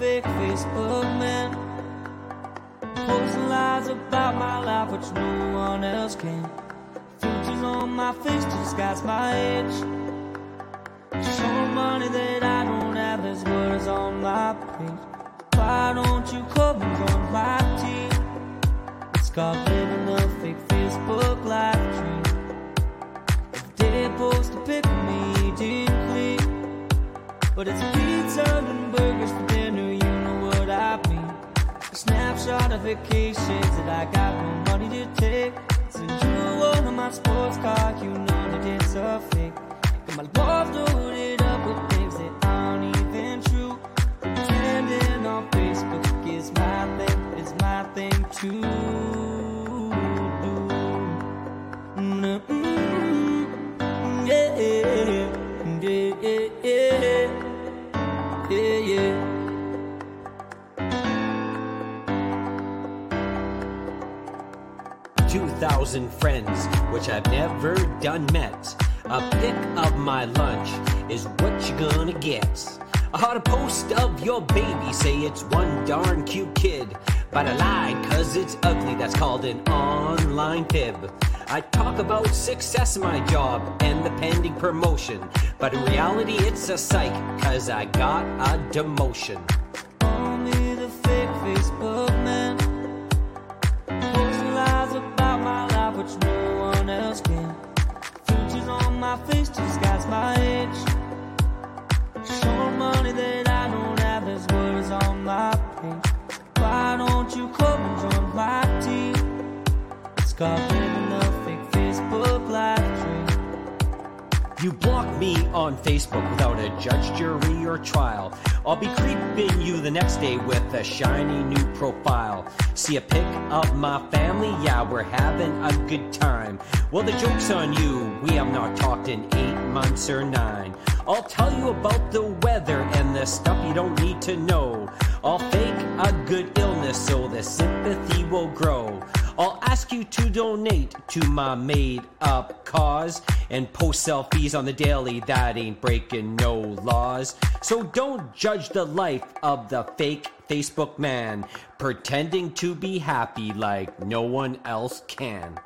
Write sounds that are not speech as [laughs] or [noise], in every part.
fake Facebook man. Posting lies about my life, which no one else can. Filters on my face to disguise my age. Show money that I don't have, there's words on my page. Why don't you come and join my team? It's called living a fake Facebook live dream. They post a pic of me, deep clean. But it's pizza and burgers snapshot of vacations that I got no money to take. Since you of my sports car, you know that it's a fake. Got my walls loaded up with things that aren't even true. Pretending on Facebook is my thing, is my thing too. 2,000 friends, which I've never done met. A pic of my lunch is what you're gonna get. I had a post of your baby, say it's one darn cute kid. But I lied, cause it's ugly, that's called an online fib. I talk about success in my job and the pending promotion. But in reality, it's a psych, cause I got a demotion. My face disguise my age. Show money that I don't have, there's words on my page. Why don't you come and join my team? Living a fake Facebook live dream. You block me on Facebook without a judge, jury, or trial. I'll be creeping you the next day with a shiny new profile. See a pic of my family? Yeah, we're having a good time. Well, the joke's on you. We have not talked in eight months or nine. I'll tell you about the weather and the stuff you don't need to know. I'll fake a good illness so the sympathy will grow. I'll ask you to donate to my made up cause and post selfies on the daily that ain't breaking no laws. So don't judge the life of the fake Facebook man pretending to be happy like no one else can.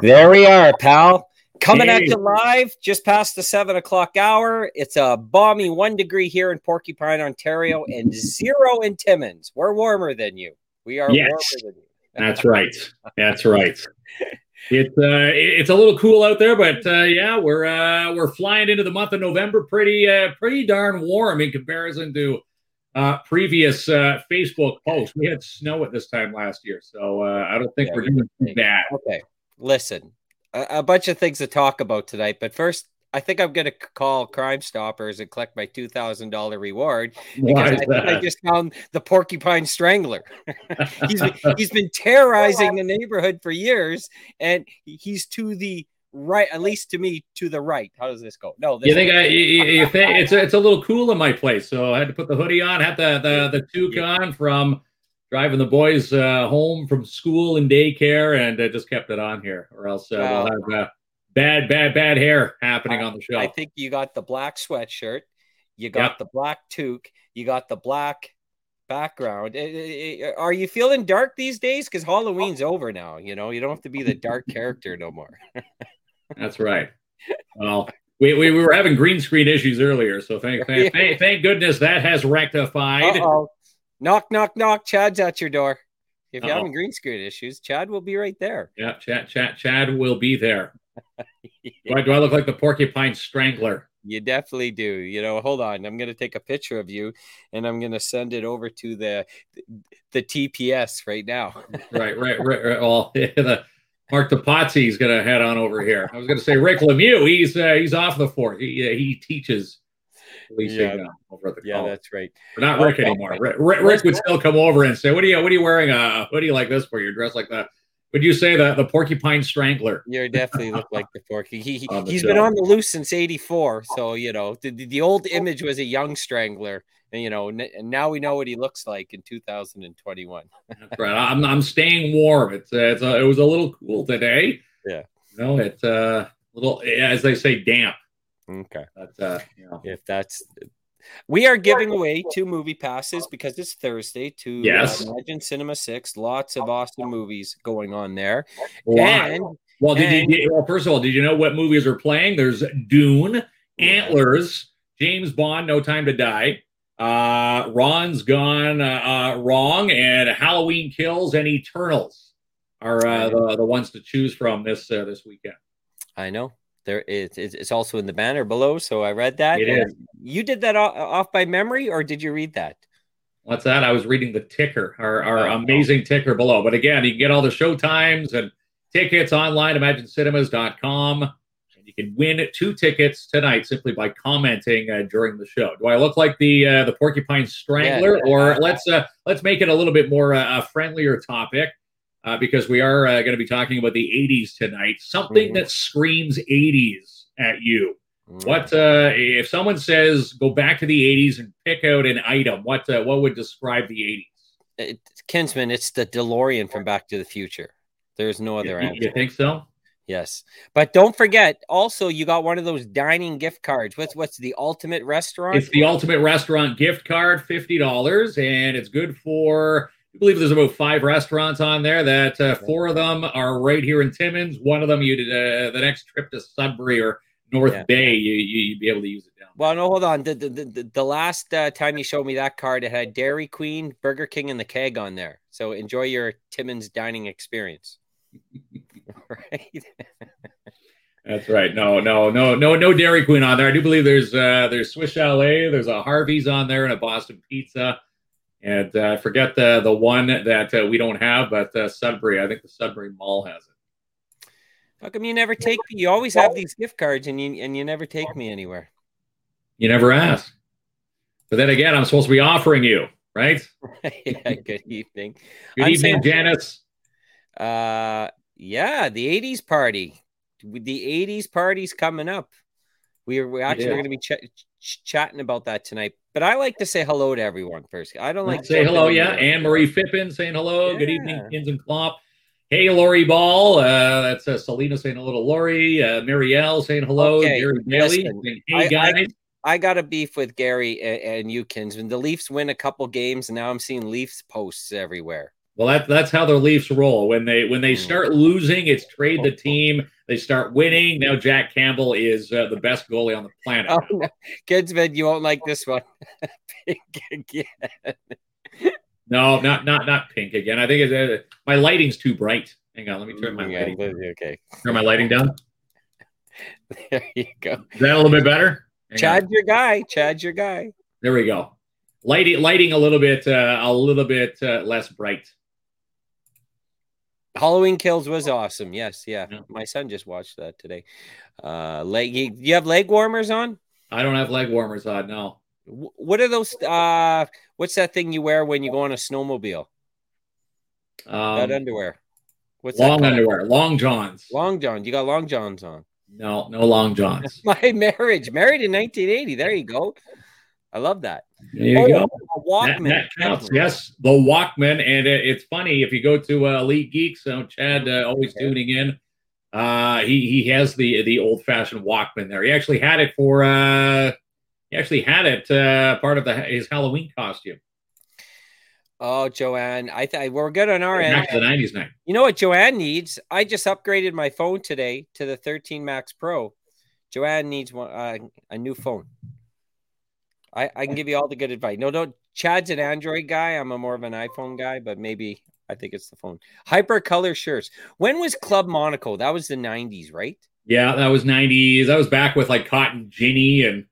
There we are, pal. Coming at Hey. you live just past the seven o'clock hour. It's a balmy one degree here in Porcupine, Ontario, and zero in Timmins. We're warmer than you. We are Yes. warmer than you. That's right. That's right. It's uh, it's a little cool out there, but uh, yeah, we're uh, we're flying into the month of November, pretty uh, pretty darn warm in comparison to uh, previous uh, Facebook posts. We had snow at this time last year, so uh, I don't think Yeah, we're doing too bad. Okay, listen, a, a bunch of things to talk about tonight, but first, I think I'm going to call Crime Stoppers and collect my two thousand dollar reward because I think I just found the Porcupine Strangler. [laughs] he's been, [laughs] he's been terrorizing the neighborhood for years, and he's to the right, at least to me, to the right. How does this go? No, this You think I? You, you- [laughs] think it's it's a little cool in my place, so I had to put the hoodie on, had the the the toque on from driving the boys uh, home from school and daycare, and uh, just kept it on here, or else uh, Wow. we'll have uh, bad bad bad hair happening on the show. I think you got the black sweatshirt, you got Yep. the black toque, you got the black background. Eh, eh, eh, Are you feeling dark these days? Because Halloween's over now. You know, you don't have to be the dark [laughs] character no more. [laughs] That's right. Well, we, we, we were having green screen issues earlier, so thank thank, [laughs] thank, thank goodness that has rectified. Uh-oh. Knock, knock, knock. Chad's at your door. If you're Uh-oh. having green screen issues, Chad will be right there. Yeah, Chad, Chad, Chad will be there. [laughs] Do I, do I look like the porcupine strangler? You definitely do. You know, hold on. I'm going to take a picture of you and I'm going to send it over to the the TPS right now. [laughs] Right, right, right. right. Well, [laughs] the Mark Topazzi is going to head on over here. I was going to say Rick Lemieux. He's uh, he's off the force. He, uh, he teaches Yeah. over at the Yeah, that's right. But not Rick Okay. anymore. Rick, Rick, would still come over and say, "What are you What are you wearing a hoodie like this for? You're dressed like that." Would you say the the porcupine strangler? You definitely look like the Forky. He, he [laughs] he's been on the loose since '84, so you know the, the old image was a young strangler, And, you know, and now we know what he looks like in 2021. That's right. I'm I'm staying warm. It's uh, it's a, it was a little cool today. Yeah. You know, it's uh, a little as they say damp. Okay. But uh, you know. If that's we are giving away two movie passes because it's Thursday to Yes. uh, Imagine Cinema Six. Lots of awesome movies going on there. Wow. And Well, did and- you? Well, first of all, did you know what movies are playing? There's Dune, Antlers, James Bond, No Time to Die, uh, Ron's Gone uh, uh, Wrong, and Halloween Kills and Eternals are uh, the the ones to choose from this uh, this weekend. I know there is it's, also in the banner below. So I read that. It is. You did that off, off by memory, or did you read that? What's that? I was reading the ticker, our, our Oh. amazing ticker below. But again, you can get all the show times and tickets online, imaginecinemas.com. And you can win two tickets tonight simply by commenting uh, during the show. Do I look like the uh, the porcupine strangler, Yeah. or let's uh, let's make it a little bit more uh, a friendlier topic uh, because we are uh, going to be talking about the '80s tonight. Something Mhm. that screams '80s at you. Mm. What uh, if someone says go back to the '80s and pick out an item? What uh, what would describe the '80s? It, Kinsman, it's the DeLorean from Back to the Future. There's no other You, answer. you think so? Yes, but don't forget. Also, you got one of those dining gift cards. What's what's the ultimate restaurant? It's the ultimate restaurant gift card, fifty dollars, and it's good for. I believe there's about five restaurants on there. That uh, four of them are right here in Timmins. One of them, you did uh, the next trip to Sudbury or North Yeah. Bay, you, you you'd be able to use it down. Well, no, hold on. The the, the, the last uh, time you showed me that card, it had Dairy Queen, Burger King, and the keg on there. So enjoy your Timmins dining experience. [laughs] right? That's right. No, no, no, no, no Dairy Queen on there. I do believe there's uh there's Swiss Chalet, there's a Harvey's on there, and a Boston Pizza. And uh, I forget the the one that uh, we don't have, but uh, Sudbury. I think the Sudbury Mall has it. How come you never take me? You always have these gift cards, and you and you never take me anywhere. You never ask. But then again, I'm supposed to be offering you, right? [laughs] yeah, good evening. Good I'm evening, saying- Janice. Uh, yeah, the '80s party. The '80s party's coming up. We're we actually Yeah. going to be ch- ch- chatting about that tonight. But I like to say hello to everyone first. I don't like say hello, yeah. Anne Marie Fippen saying hello. Good evening, Kins and Klomp. Hey, Lori Ball. Uh, that's uh, Selena saying hello to Lori. Uh, Marielle saying hello. Okay, Jerry Bailey saying, I- hey, I- guys. I got a beef with Gary and, and you, Kinsman. The Leafs win a couple games, and now I'm seeing Leafs posts everywhere. Well, that, that's how the Leafs roll. When they when they Hmm. start losing, it's trade the [laughs] team. They start winning. Now Jack Campbell is uh, the best goalie on the planet. Oh, [laughs] no. Kinsman, you won't like this one. [laughs] Pink again. No, not not not pink again. I think it's, uh, my lighting's too bright. Hang on, let me turn my Yeah, lighting. okay, Turn my lighting down. there you go. Is that a little bit better? Hang on. Chad's your guy. Chad's your guy. There we go. Lighting, lighting a little bit, uh, a little bit uh, less bright. Halloween Kills was awesome. Yes, yeah. Yeah. My son just watched that today. Uh, leg. You, you have leg warmers on? I don't have leg warmers on. No, What are those? Uh, what's that thing you wear when you go on a snowmobile? that um, underwear. What's that long underwear, long johns. Long john. You got long johns on. No, no long johns. [laughs] My marriage, married in 1980. There you go. I love that. There you Oh, go. a That, Walkman. that counts. Yes, the Walkman, and it, it's funny if you go to uh, Elite Geeks. So Chad uh, always Okay. tuning in. Uh, he he has the the old fashioned Walkman there. He actually had it for. Uh, he actually had it uh, part of the his Halloween costume Oh, Joanne, I th- we're good on our end. back to the nineties night. You know what Joanne needs? I just upgraded my phone today to the 13 Max Pro. Joanne needs one uh, a new phone. I, I can give you all the good advice. No, don't. Chad's an Android guy. I'm a more of an iPhone guy, but maybe I think it's the phone. Hypercolor shirts. When was Club Monaco? That was the 90s, right? Yeah, that was nineties. That was back with like Cotton Ginny and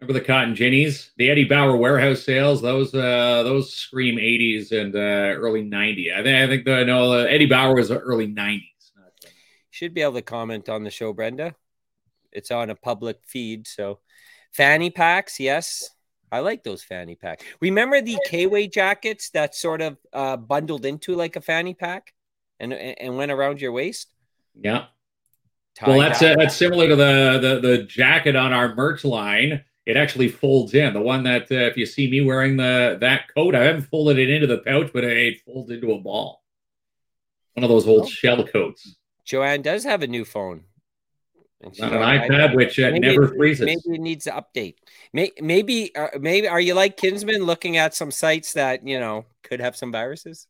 remember the Cotton Ginnies, the Eddie Bauer warehouse sales. Those uh those scream eighties and uh, early ninety. I think I think the no uh, Eddie Bauer was early nineties. Should be able to comment on the show, Brenda. It's on a public feed, so fanny packs, yes. I like those fanny packs. Remember the K-way jackets that sort of uh, bundled into like a fanny pack and and went around your waist? Yeah. Tie Well, that's dye. uh, that's similar to the, the the jacket on our merch line. it actually folds in. The one that uh, if you see me wearing the that coat, I haven't folded it into the pouch, but it folds into a ball. One of those old oh. shell coats. Joanne does have a new phone. On an iPad, which uh, never freezes. Maybe it needs to update. Maybe, uh, maybe are you like Kinsman looking at some sites that you know could have some viruses?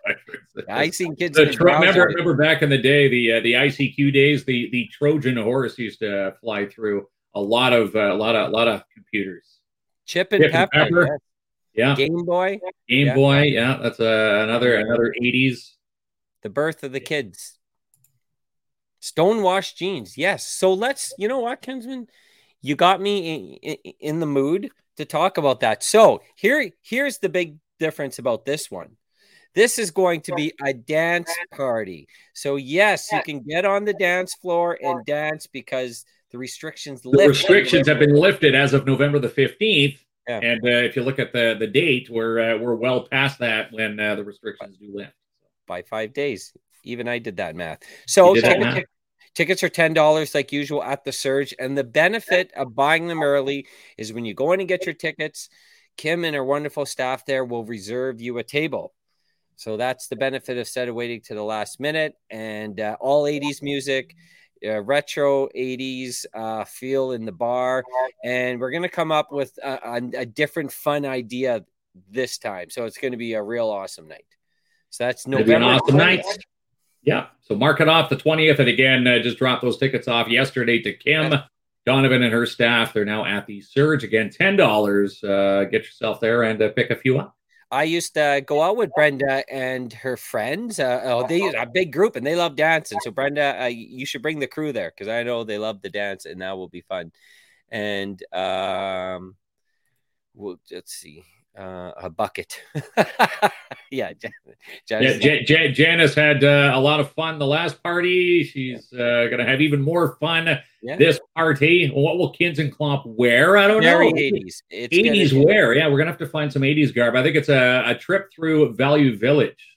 [laughs] I seen kids. remember, remember back in the day, the uh, the ICQ days, the the Trojan horse used to fly through a lot of uh, a lot of a lot of computers. Chip and, Chip Pepper, and Pepper. Yeah. Game Boy. Game yeah. Boy. Yeah, that's uh, another another eighties. The birth of the kids. Stonewashed jeans. Yes. So let's, you know what, Kinsman? You got me in, in, in, the mood to talk about that. So here, here's the big difference about this one. This is going to be a dance party. So yes, you can get on the dance floor and dance because the restrictions the restrictions have been lifted as of November the 15th. Yeah. And uh, if you look at the the date, we're uh, we're well past that when uh, the restrictions do lift. By five days. Even I did that math. So ticket, that math. tickets are ten dollars like usual at the Surge, and the benefit of buying them early is when you go in and get your tickets, Kim and her wonderful staff there will reserve you a table. So that's the benefit of instead of waiting to the last minute and uh, all 80s music, uh, retro 80s uh, feel in the bar. And we're going to come up with a, a, a, different fun idea this time. So it's going to be a real awesome night. So that's November. awesome 20th. night. Yeah. So mark it off the 20th. And again, uh, just drop those tickets off yesterday to Kim. Donovan and her staff, they're now at the Surge. Again, $10. Uh, get yourself there and uh, pick a few up. I used to go out with Brenda and her friends. Uh, oh, they a big group and they love dancing. So Brenda, uh, you should bring the crew there because I know they love the dance and that will be fun. And um, well, let's see uh, a bucket. [laughs] yeah, Jan- Janice. yeah. Jan- Janice had uh, a lot of fun the last party. She's uh, going to have even more fun yeah. this party. What will Kins and Klomp wear? I don't Very know. 80s. It's 80s gonna... wear. Yeah, we're going to have to find some 80s garb. I think it's a, a trip through Value Village.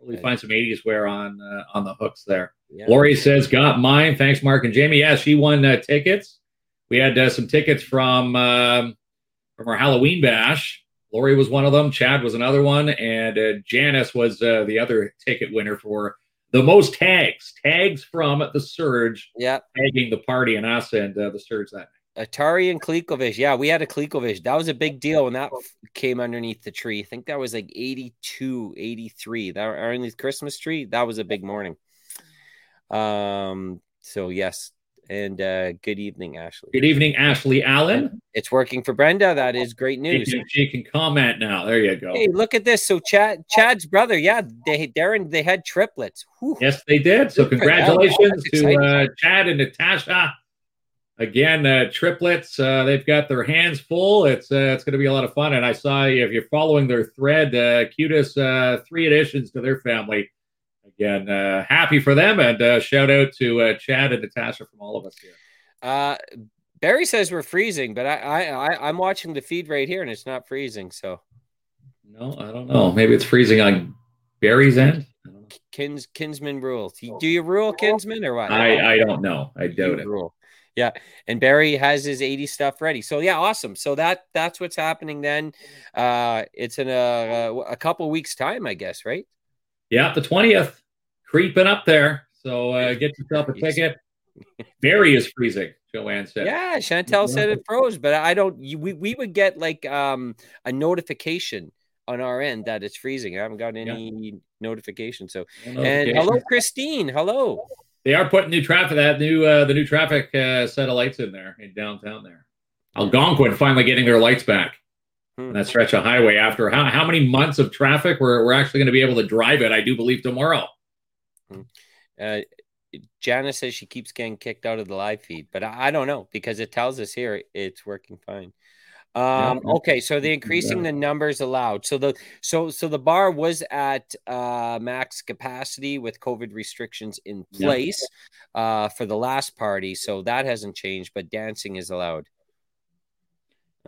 Really find some 80s wear on uh, on the hooks there. Yeah. Lori says, "Got mine." Thanks, Mark and Jamie. Yeah, she won uh, tickets. We had uh, some tickets from um, from our Halloween bash Lori was one of them. Chad was another one, and uh, Janice was uh, the other ticket winner for the most tags. Tags from the Surge. Yeah, tagging the party and us and uh, the Surge that night. Atari and ColecoVision. Yeah, we had a ColecoVision. That was a big deal when that came underneath the tree. I think that was like 82, 83. That underneath Christmas tree. That was a big morning. Um. So yes, and uh, good evening, Ashley. Good evening, Ashley Allen. It's working for Brenda. That is great news. She can, she can comment now. There you go. Hey, look at this. So Chad, Chad's brother, yeah, they Darren, they had triplets. Whew. Yes, they did. So congratulations to uh, Chad and Natasha. Again, uh, triplets. Uh, they've got their hands full. It's uh, it's going to be a lot of fun. And I saw if you're following their thread, uh, cutest uh, three additions to their family again, uh, happy for them, and uh, shout out to uh, Chad and Natasha from all of us here. Uh, Barry says we're freezing, but I, I, I I'm watching the feed right here, and it's not freezing. So, no, I don't know. Maybe it's freezing on Barry's end. Kins Kinsman rules. Do you rule Kinsman or what? I I don't know. I doubt it. Rule. Yeah, and Barry has his 80 stuff ready. So yeah, awesome. So that that's what's happening then. Uh, it's in a a couple weeks time, I guess, right? Yeah, the 20th creeping up there. So uh, get yourself a ticket. Barry is freezing. Joanne said. Yeah, Chantel said it froze, but I don't. We we would get like um a notification on our end that it's freezing. I haven't got any yeah. notification. So no and hello, Christine. Hello. They are putting new traffic that new uh the new traffic uh, set of lights in there in downtown there. Algonquin finally getting their lights back. Hmm. That stretch of highway after how, how many months of traffic we're, we're actually going to be able to drive it, I do believe tomorrow. Hmm. Uh, Janice says she keeps getting kicked out of the live feed, but I, I don't know because it tells us here it's working fine. Um, okay, so they're increasing the numbers allowed. So the so so the bar was at uh, max capacity with COVID restrictions in place uh, for the last party, so that hasn't changed. But dancing is allowed.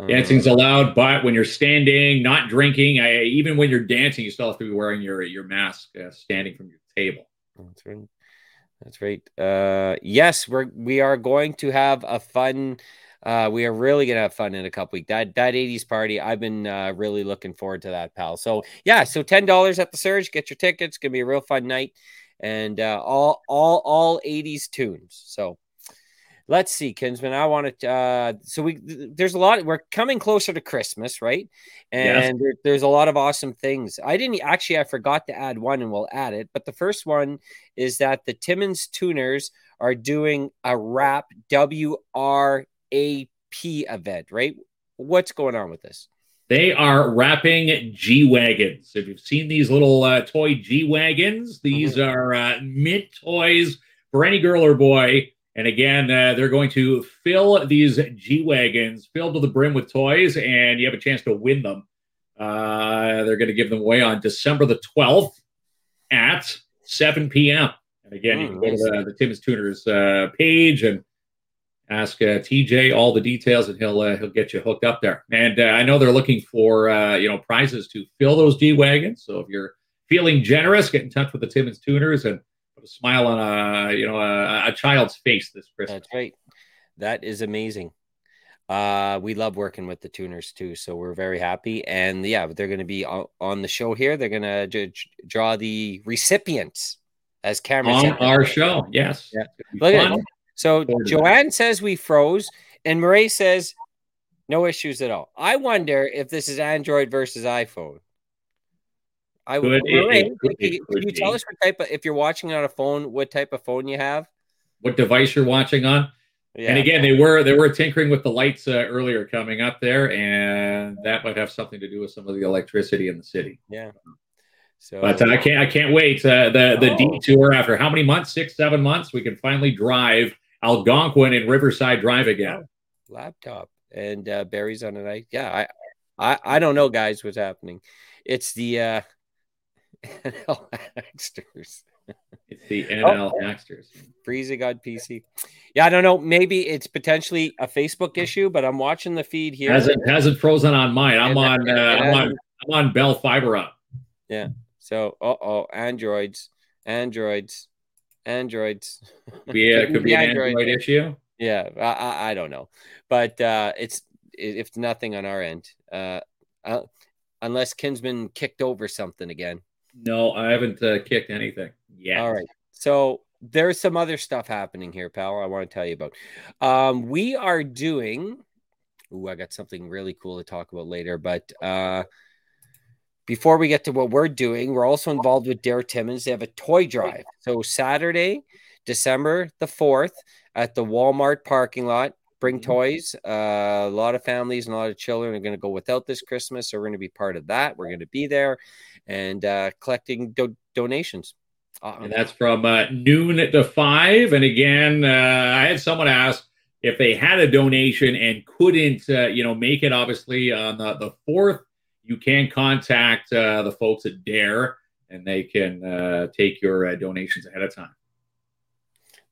Dancing's allowed, but when you're standing, not drinking, I, even when you're dancing, you still have to be wearing your your mask, uh, standing from your table. That's right. That's right. Uh, yes, we're we are going to have a fun Uh, we are really gonna have fun in a couple weeks. That that 80s party, I've been uh, really looking forward to that, pal. So yeah, so ten dollars at the Surge, get your tickets. It's gonna be a real fun night, and uh, all all all 80s tunes. So let's see, Kinsman. I want to. Uh, so we there's a lot. We're coming closer to Christmas, right? And there, there's a lot of awesome things. I didn't actually. I forgot to add one, and we'll add it. But the first one is that the Timmins Tuners are doing a rap W R A P event, right? What's going on with this? They are wrapping G wagons. If you've seen these little uh, toy G wagons, these Mhm. are uh, mint toys for any girl or boy. And again, uh, they're going to fill these G wagons filled to the brim with toys, and you have a chance to win them. Uh, they're going to give them away on December the 12th at 7 p.m. And again, you Oh, can go to the, the Timmins Tuners uh, page and ask uh, TJ all the details, and he'll uh, he'll get you hooked up there. And uh, I know they're looking for uh, you know prizes to fill those G wagons. So if you're feeling generous, get in touch with the Timmins Tuners and put a smile on a you know a, a child's face this Christmas. That's right. That is amazing. Uh, we love working with the tuners too, so we're very happy. And yeah, they're going to be on, on the show here. They're going to j- draw the recipients as Cameron On said. our show, yes. Yeah. It's gonna be Look at it. So Joanne says we froze, and Murray says no issues at all. I wonder if this is Android versus iPhone. I Could- it- it could- you- could can you tell us what type of if you're watching on a phone, what type of phone you have? What device you're watching on? Yeah. And again, they were they were tinkering with the lights uh, earlier coming up there, and that might have something to do with some of the electricity in the city. Yeah. So But uh, I can't I can't wait. Uh, the the Oh. detour after how many months? Six seven months. We can finally drive Algonquin and Riverside Drive again. laptop and uh, berries on a night. Yeah, I, I I don't know, guys, what's happening. It's the uh NL Hacksters It's the NL Hacksters. freezing on PC. Yeah, I don't know. Maybe it's potentially a Facebook issue, but I'm watching the feed here. Hasn't hasn't frozen on mine. I'm And- on uh, and- I'm on I'm on Bell Fiber up. Yeah. So, uh oh, androids, androids, androids. Be, uh, Could be an Android. Android issue. Yeah, I, I, I don't know, but uh, it's if nothing on our end, uh, uh, unless Kinsman kicked over something again. No, I haven't uh, kicked anything Yeah. All right, so there's some other stuff happening here, pal. I want to tell you about. Um, we are doing. Ooh, I got something really cool to talk about later, but uh, before we get to what we're doing, we're also involved with Dare Timmins. They have a toy drive. So Saturday, December the 4th at the Walmart parking lot. Bring Mhm. toys. Uh, a lot of families and a lot of children are going to go without this Christmas. So we're going to be part of that. We're going to be there and uh, collecting do- donations. And that's from uh, noon to five. And again, uh, I had someone ask if they had a donation and couldn't, uh, you know, make it. Obviously, on the the fourth, you can contact uh, the folks at Dare, and they can uh, take your uh, donations ahead of time.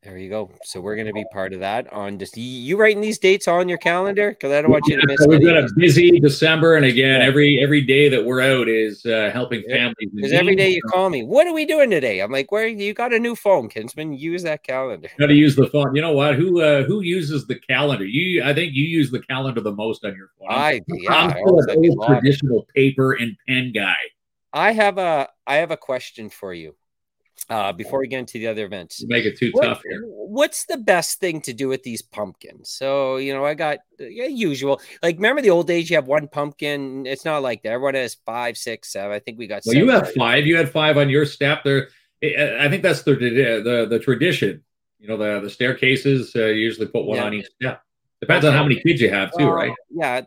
There you go. So we're going to be part of that on just you writing these dates on your calendar because I don't want you to miss. We've got a busy December, and again, Yeah. every every day that we're out is uh, helping Yeah. families. Because every day you call me, what are we doing today? I'm like, where you got a new phone, Kinsman? Use that calendar. Got to use the phone. You know what? Who uh, who uses the calendar? You, I think you use the calendar the most on your phone. I yeah, I'm still an old traditional paper and pen guy. I have a I have a question for you. Uh, before we get into the other events, Make it too What- tough here. what's the best thing to do with these pumpkins? So you know, I got yeah, usual. Like, remember the old days? You have one pumpkin. It's not like that. Everyone has five, six, seven. I think we got. Well, you seven. have five. You had five on your step. There, I think that's the the the tradition. You know, the the staircases uh, usually put one Yeah. on each step. Depends on how many kids you have too, right? Yeah,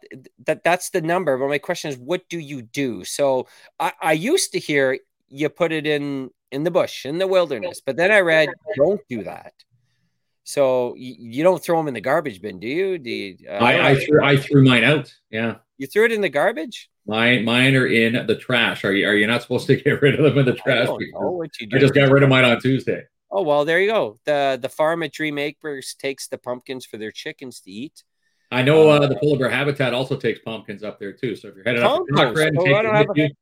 that that's the number. But my question is, what do you do? So I, I used to hear you put it in in the bush in the wilderness, but then I read don't do that. So you, you don't throw them in the garbage bin, do you? Do you, uh, I, I threw I threw mine out. Yeah, you threw it in the garbage? mine mine are in the trash. Are you are you not supposed to [laughs] get rid of them in the trash? don't Because know what you I just got rid of mine on Tuesday. Oh well, there you go. the The farm at Dream Acres takes the pumpkins for their chickens to eat. I know uh, the polar bear habitat also takes pumpkins up there too. So if you're headed up to Compost. Cochrane, Oh, take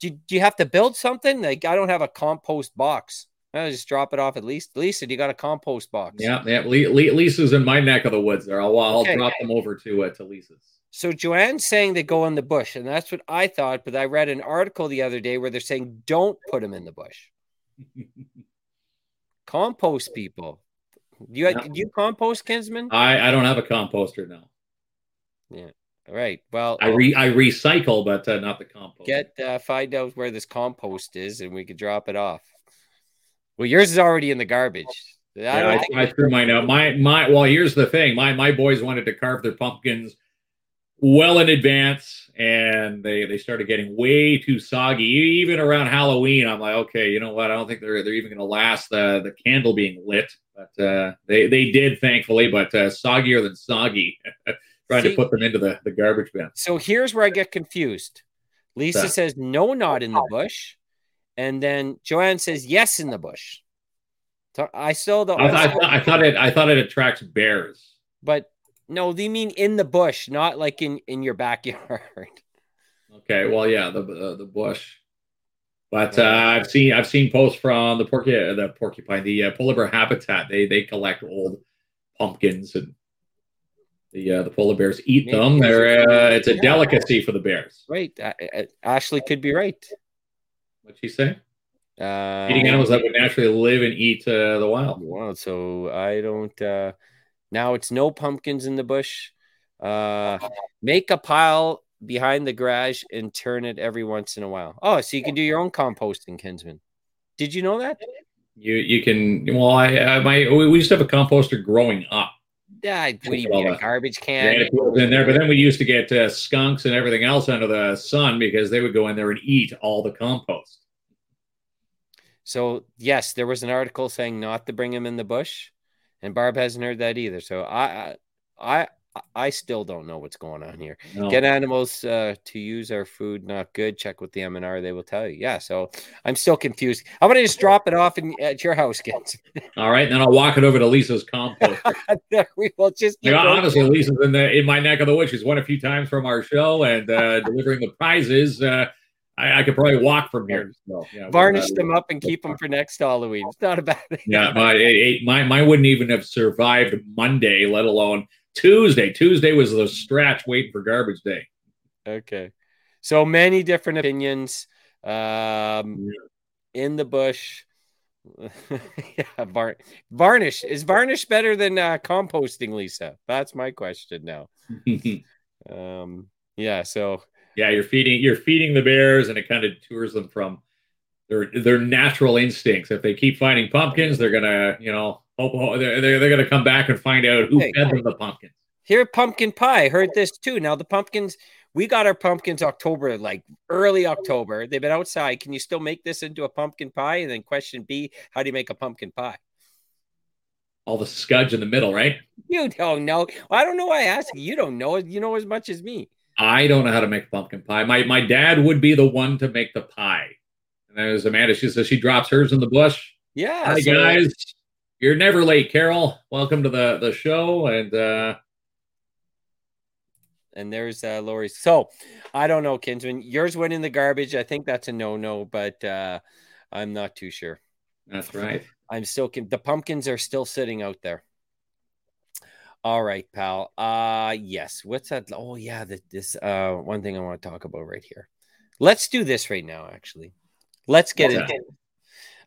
Do, do you have to build something? Like I don't have a compost box. I'll just drop it off at least. Lisa, do you got a compost box? Yeah, yeah. Lisa's in my neck of the woods there. I'll, I'll Okay. drop them over to uh, to Lisa's. So Joanne's saying they go in the bush, and that's what I thought. But I read an article the other day where they're saying don't put them in the bush. [laughs] Compost people. Do you, Yeah. do you compost, Kinsman? I I don't have a composter now. All right. Well, I re I recycle, but uh, not the compost. get uh, find out where this compost is, and we could drop it off. Well, yours is already in the garbage. I Yeah, don't I, think I threw mine out. My my well, here's the thing. My my boys wanted to carve their pumpkins well in advance, and they they started getting way too soggy. Even around Halloween, I'm like, okay, you know what? I don't think they're they're even going to last the the candle being lit. But uh, they they did, thankfully. But uh, soggier than soggy. [laughs] Trying See- to put them into the the garbage bin. So here's where I get confused. Lisa That- says no, not in the bush, and then Joanne says yes in the bush. So I still don't. I, I, thought, I thought it I thought it attracts bears. but no, they mean in the bush, not like in in your backyard. [laughs] Okay, well, yeah, the uh, the bush. But uh, I've seen I've seen posts from the porcu the porcupine the uh, polar bear habitat. They they collect old pumpkins and the uh, the polar bears eat Maybe them. it's- They're uh, it's a Yeah. delicacy for the bears. right? Ashley could be right. What'd she say? Uh, Eating animals that would naturally live and eat uh, the wild. Wow. So I don't. uh Now it's no pumpkins in the bush. Uh Make a pile behind the garage and turn it every once in a while. Oh, so you can do your own composting, Kinsman. Did you know that? You you can well I, I my we used to have a composter growing up. Yeah, what do you mean a garbage can? in there, but then we used to get uh, skunks and everything else under the sun because they would go in there and eat all the compost. So yes, there was an article saying not to bring them in the bush, and Barb hasn't heard that either. So I, I, I, still don't know what's going on here. No. Get animals uh, to use our food, not good. Check with the MNR; they will tell you. Yeah, so I'm still confused. I'm gonna just drop it off in, at your house, kids. All right, then I'll walk it over to Lisa's compost. [laughs] we will just. Yeah, honestly, Lisa's in the in my neck of the woods. She's won a few times from our show and uh, [laughs] delivering the prizes. Uh, I, I could probably walk from here. So, yeah, varnish them up and keep them for next Halloween. It's not a bad thing. Yeah, my my mine wouldn't even have survived Monday, let alone Tuesday. Tuesday was the stretch waiting for garbage day. Okay. So many different opinions. Um, in the bush. [laughs] yeah, var- varnish is varnish better than uh, composting, Lisa? That's my question now. [laughs] Um, yeah. So yeah, you're feeding you're feeding the bears, and it kind of tours them from their their natural instincts. If they keep finding pumpkins, they're gonna you know Oh, hope they're they're, they're gonna come back and find out who Hey. fed them the pumpkins. here, pumpkin pie. Heard this too. Now the pumpkins. We got our pumpkins October, like early October. They've been outside. Can you still make this into a pumpkin pie? And then question B: How do you make a pumpkin pie? All the scudge in the middle, right? You don't know. I don't know why I ask you. You don't know. You know as much as me. I don't know how to make pumpkin pie. My my dad would be the one to make the pie. And then as Amanda, she says she drops hers in the bush. Yeah. Hi so- guys. You're never late, Carol. Welcome to the, the show. And uh And there's uh Lori's. So I don't know, Kinsman. Yours went in the garbage. I think that's a no-no, but uh I'm not too sure. that's right. I'm still the pumpkins are still sitting out there. All right, pal. Uh yes. What's that? Oh yeah, the, this uh one thing I want to talk about right here. Let's do this right now, actually. Let's get What's it.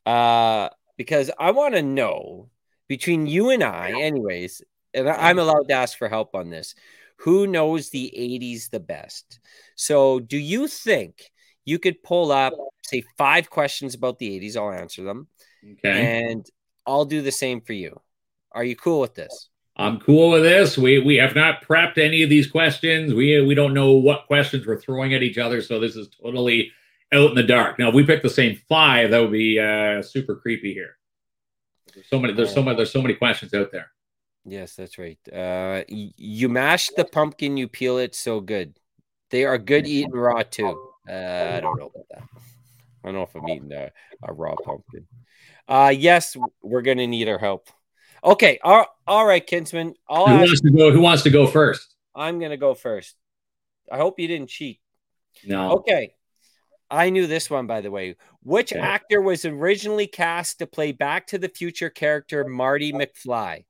Uh because I want to know between you and I, anyways, and I'm allowed to ask for help on this. Who knows the 80s the best? So, do you think you could pull up, say, five questions about the 80s? I'll answer them, Okay. and I'll do the same for you. Are you cool with this? I'm cool with this. We we have not prepped any of these questions. We we don't know what questions we're throwing at each other, so this is totally out in the dark. Now, if we pick the same five, that would be uh, super creepy here. There's so many. There's so many. There's so many questions out there. Yes, that's right. Uh, you mash the pumpkin, you peel it so good. They are good eaten raw too. Uh, I don't know about that. I don't know if I'm eating a, a raw pumpkin. Uh, yes, we're gonna need our help. Okay, all, all right, Kinsman. I'll Who wants to go? Who wants to go first? I'm gonna go first. I hope you didn't cheat. No. Okay. I knew this one, by the way. Which actor was originally cast to play Back to the Future character Marty McFly?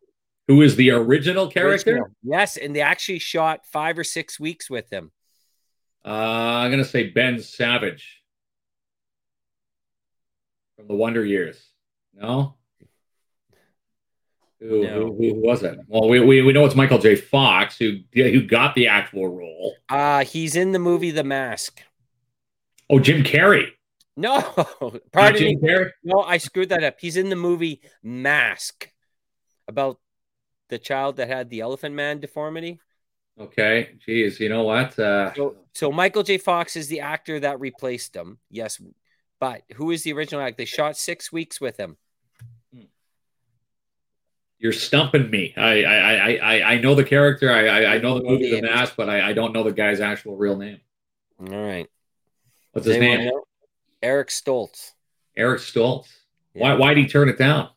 Who is the original character? Original. Yes, and they actually shot five or six weeks with him. Uh, I'm gonna say Ben Savage from the Wonder Years. No. Who, No. who, who was it? Well, we, we, we know it's Michael J. Fox who who got the actual role. Uh, he's in the movie The Mask. Oh, Jim Carrey. No, [laughs] pardon me. Carrey. No, I screwed that up. He's in the movie Mask about the child that had the Elephant Man deformity. Okay, geez, you know what? Uh, So, so Michael J. Fox is the actor that replaced him. Yes, but who is the original actor? They shot six weeks with him. you're stumping me. I I, I, I, I know the character. I, I, I know the movie The Mask, but I, I don't know the guy's actual real name. All right. What's Does his name? know? Eric Stoltz. Eric Stoltz. Why why'd he turn it down?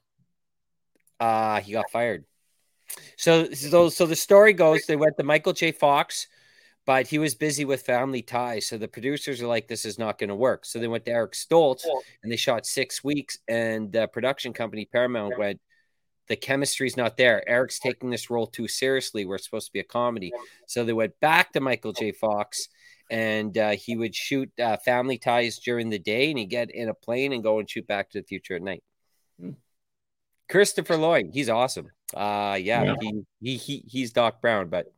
Uh, he got fired. So, so, so the story goes: they went to Michael J. Fox, but he was busy with family ties. So the producers are like, "This is not going to work." So they went to Eric Stoltz, and they shot six weeks. And the production company Paramount went, "The chemistry's not there. Eric's taking this role too seriously. We're supposed to be a comedy." So they went back to Michael J. Fox, and uh, he would shoot uh, family ties during the day, and he'd get in a plane and go and shoot Back to the Future at night. Hmm. Christopher Lloyd, he's awesome. Uh yeah, Yeah. He, he he he's Doc Brown, but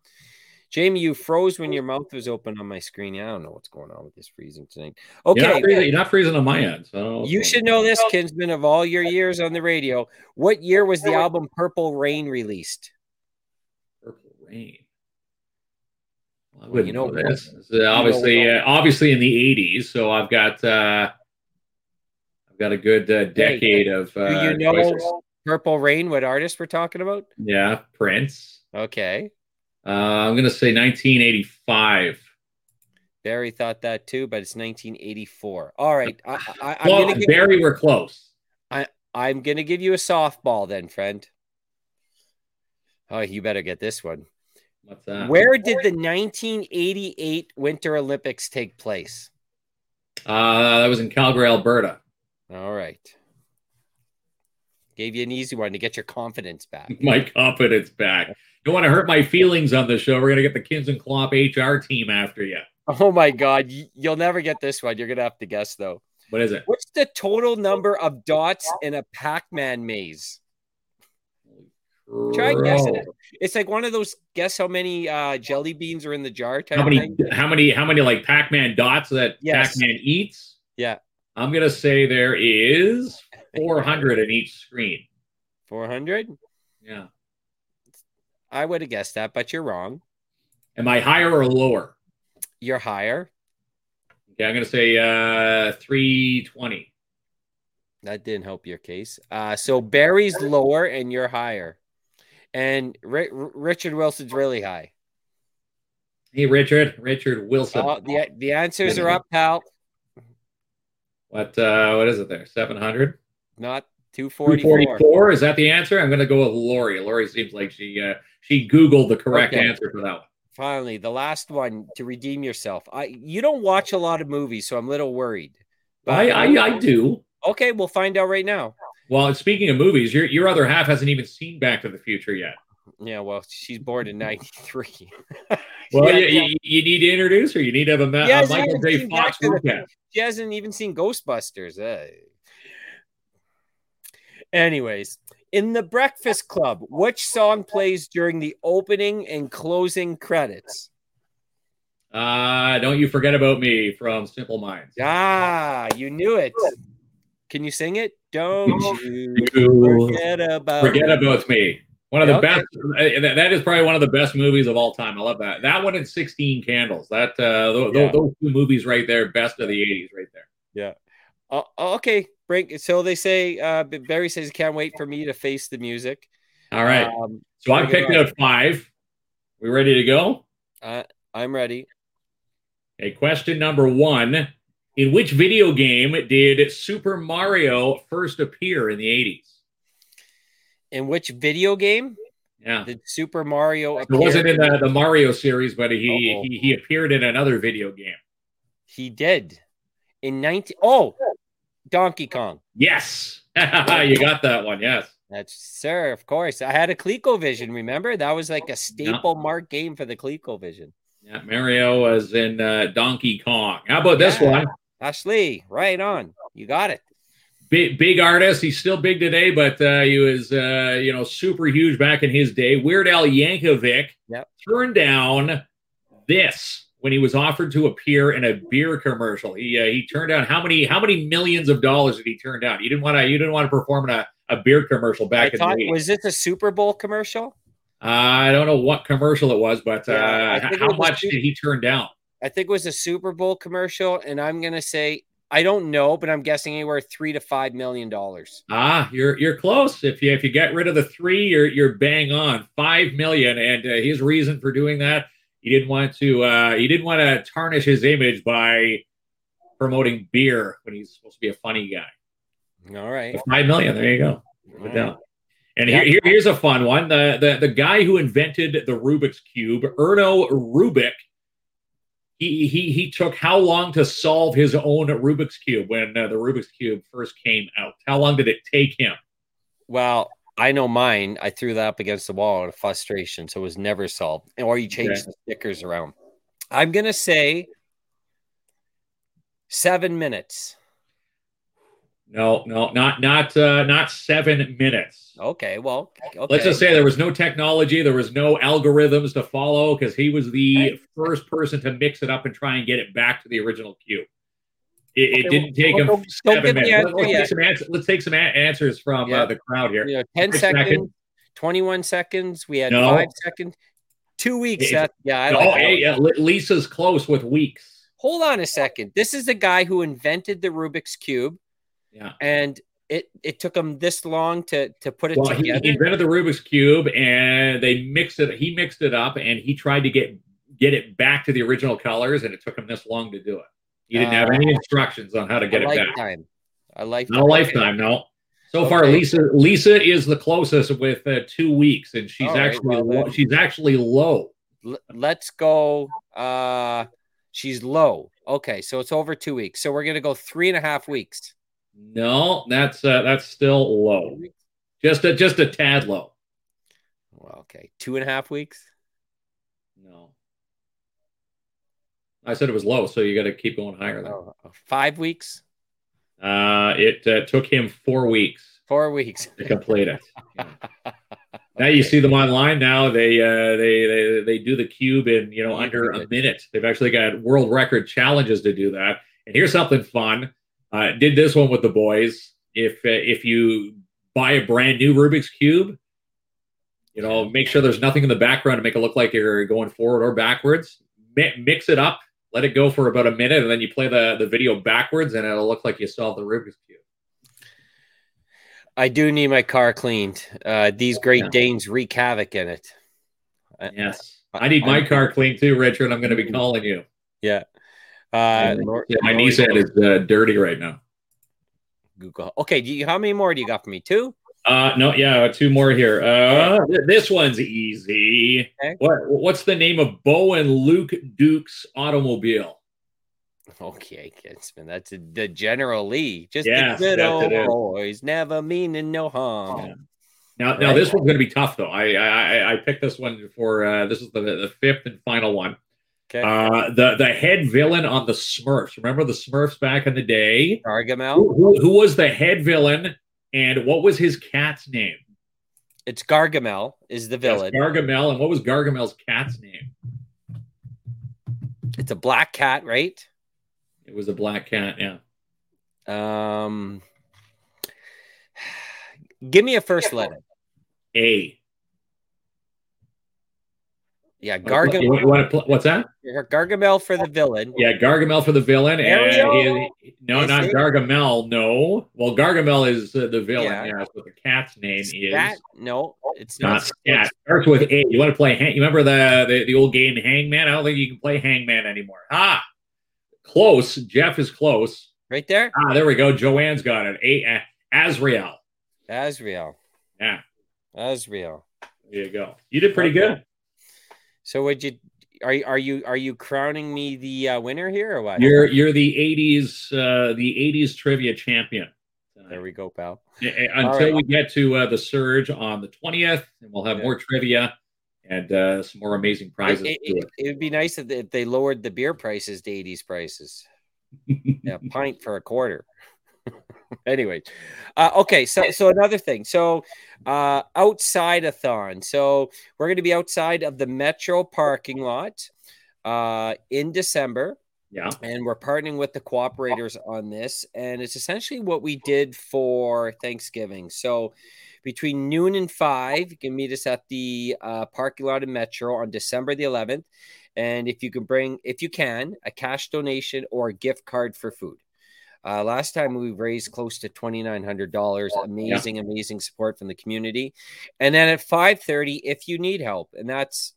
Jamie, you froze when your mouth was open on my screen. Yeah, I don't know what's going on with this freezing tonight. You're Okay, not freezing, you're not freezing on my end. So you should know this, Kinsman, of all your years on the radio. What year was the album Purple Rain released? Purple Rain. Well, You know know this. It's, uh, obviously, what- uh, obviously in the '80s. So I've got uh, I've got a good uh, decade of Do uh, you know choices. Purple Rain? What artist we're talking about? Yeah, Prince. Okay, Uh, I'm gonna say 1985. Barry thought that too, but it's 1984. All right, I, I, I'm Well, gonna Barry, we're close. I I'm gonna give you a softball then, friend. Oh, you better get this one. What's that? Where did the 1988 Winter Olympics take place? Uh, that was in Calgary, Alberta. All right. Gave you an easy one to get your confidence back. [laughs] My confidence back. Don't want to hurt my feelings on the show. We're gonna get the Kins and Klomp HR team after you. Oh my God. You'll never get this one. You're going to have to guess, though. What is it? What's the total number of dots in a Pac Man maze? Try guessing it. It's like one of those guess how many uh, jelly beans are in the jar type How many? thing. How many? How many like Pac-Man dots that Yes. Pac-Man eats? Yeah. I'm gonna say there is 400 in each screen. 400? Yeah. I would have guessed that, but you're wrong. Am I higher or lower? You're higher. Okay, I'm gonna say uh 320. That didn't help your case. Uh, so Barry's lower and you're higher. And R- Richard Wilson's really high. Hey, Richard. Richard Wilson. Oh, the, the answers are up, pal. What? uh What is it there? 700. Not 244. 244. Is that the answer? I'm gonna go with Lori. Lori seems like she uh she googled the correct Okay. answer for that one. Finally, the last one to redeem yourself. I you don't watch a lot of movies, so I'm a little worried. I I, I do. Okay, we'll find out right now. Well, speaking of movies, your your other half hasn't even seen Back to the Future yet. Yeah, well, she's born in '93. [laughs] Well, Yeah, you, you, need to introduce her. You need to have a, ma- a Michael J. Fox Back to the recap. She hasn't even seen Ghostbusters. Uh. Anyways, in the Breakfast Club, which song plays during the opening and closing credits? Uh, don't you forget about me from Simple Minds. Ah, you knew it. Can you sing it? Don't you You forget about forget about me. One of the Okay. best. uh, that- is probably one of the best movies of all time. I love that. That one and Sixteen Candles. That uh, those, Yeah. those two movies right there, best of the '80s, right there. Yeah. oh, okay, bring. So they say. Uh, Barry says, "Can't wait for me to face the music." All right. Um, so I picked out five. We ready to go? uh, I'm ready. Okay. Question number one: In which video game did Super Mario first appear in the '80s? In which video game Yeah. did Super Mario It wasn't in the, the Mario series, but he, Uh-oh. he he appeared in another video game. He did. in 19 oh Donkey Kong. Yes, [laughs] you got that one. Yes. That's sir, of course. I had a ColecoVision. Remember that was like a staple mark game for the ColecoVision. Yeah, Mario was in uh, Donkey Kong. How about this one? Ashley, right on. You got it. Big, big artist. He's still big today, but uh, he was, uh, you know, super huge back in his day. Weird Al Yankovic Yep. turned down this when he was offered to appear in a beer commercial. He uh, he turned down how many how many millions of dollars did he turn down? You didn't want to you didn't want to perform in a, a beer commercial back I in thought, the day. was this a Super Bowl commercial? I don't know what commercial it was, but uh, how much did he turn down? I think it was a Super Bowl commercial, and I'm gonna say I don't know, but I'm guessing anywhere three to five million dollars. Ah, you're you're close. If you if you get rid of the three, you're you're bang on five million. And uh, his reason for doing that, he didn't want to uh, he didn't want to tarnish his image by promoting beer when he's supposed to be a funny guy. All right. So five million. There you go. Put down. And Yeah. here, here- here's a fun one. The, the the guy who invented the Rubik's cube, Erno Rubik. He, he he took how long to solve his own Rubik's cube when uh, the Rubik's cube first came out? How long did it take him? Well, I know mine. I threw that up against the wall out of frustration, so it was never solved. Or you change Okay. the stickers around. I'm gonna say seven minutes. No, no, not not uh, not seven minutes. Okay, well, okay. Let's just say there was no technology, there was no algorithms to follow because he was the Right. first person to mix it up and try and get it back to the original cube. It, it didn't take well, him don't- don't seven give me minutes. answer Let's, take some answer, let's take some a- answers from Yeah. uh, the crowd here. you know, 10 seconds, seconds. 21 seconds. We had No. five seconds, two weeks. It- Seth. Yeah, I oh, like hey, one. uh, Lisa's close with weeks. Hold on a second. This is the guy who invented the Rubik's Cube, Yeah. and it, it took him this long to, to put it Well, together. he invented the Rubik's cube, and they mixed it. He mixed it up, and he tried to get get it back to the original colors, and it took him this long to do it. He didn't have Uh, any instructions on how to get it back. lifetime. A lifetime. Not a lifetime, no. So far, Lisa Lisa is the closest with uh, two weeks, and she's All right, actually well lo- then. she's actually low. L- let's go. Uh, she's low. Okay, so it's over two weeks. So we're gonna go three and a half weeks. No, that's uh, that's still low. Just a just a tad low. Well, okay, two and a half weeks. No, I said it was low, so you got to keep going higher. Then. Oh, five weeks. Uh, it uh, took him four weeks Four weeks. to complete it. [laughs] Now you see them online. Now they uh, they they they do the cube in you know under a minute. They've actually got world record challenges to do that. And here's something fun. Uh, did this one with the boys. If uh, if you buy a brand new Rubik's cube, you know make sure there's nothing in the background to make it look like you're going forward or backwards. Mi- mix it up. Let it go for about a minute, and then you play the, the video backwards, and it'll look like you solved the Rubik's cube. I do need my car cleaned. Uh, these Great Yeah. Danes wreak havoc in it. I- Yes, I need my car cleaned too, Richard. I'm going to be calling you. Yeah. Uh, Yeah, my knee head is uh, dirty right now. Google. Okay, do you, how many more do you got for me? Two. Uh, no, yeah, two more here. Uh, this one's easy. Okay. What What's the name of Bo and Luke Duke's automobile? Okay, Kinsman. That's a, the General Lee. Just Yes, the good old boys, never meaning no harm. Now, now Right. this one's going to be tough though. I I, I- I picked this one for uh, this is the the fifth and final one. Okay, Uh, the the head villain on the Smurfs. Remember the Smurfs back in the day? Gargamel. Who, who, who was the head villain, and what was his cat's name? It's Gargamel is the Yes, villain. Gargamel, and what was Gargamel's cat's name? it's a black cat, right? It was a black cat. Yeah. Um, [sighs] give me a first letter. A. Yeah, You, Gargamel. want to? What's that? Gargamel for the villain. Yeah, Gargamel for the villain. And Ariel? he- no, Is not it? Gargamel. No. Well, Gargamel is uh, the villain. Yeah. Yeah. but the cat's name is Scat? No, it's not not. Scat. Starts with A. You want to play? Hang, you remember the, the the old game Hangman? I don't think you can play Hangman anymore. Ah, close. Jeff is close. Right there, Ah, there we go. Joanne's got it. A. uh, Azrael. Asriel. Yeah. Asriel. There you go. You did pretty good. So would you? are you are you are you crowning me the uh, winner here or what? You're you're the '80s uh, the '80s trivia champion. There we go, pal. Until right. we get to uh, the surge on the 20th, and we'll have yeah. more trivia and uh, some more amazing prizes. It, it, it, would be nice if they lowered the beer prices to 80s prices. [laughs] yeah, pint for a quarter. Anyway, uh, okay. So, so another thing. So, uh, outside a thon. So we're going to be outside of the Metro parking lot uh, in December. Yeah. And we're partnering with the cooperators on this. And it's essentially what we did for Thanksgiving. So between noon and five, you can meet us at the uh, parking lot in Metro on December the 11th. And if you can bring, if you can, a cash donation or a gift card for food. Uh, last time we raised close to twenty nine hundred dollars. Amazing, yeah. amazing support from the community. And then at five thirty, if you need help, and that's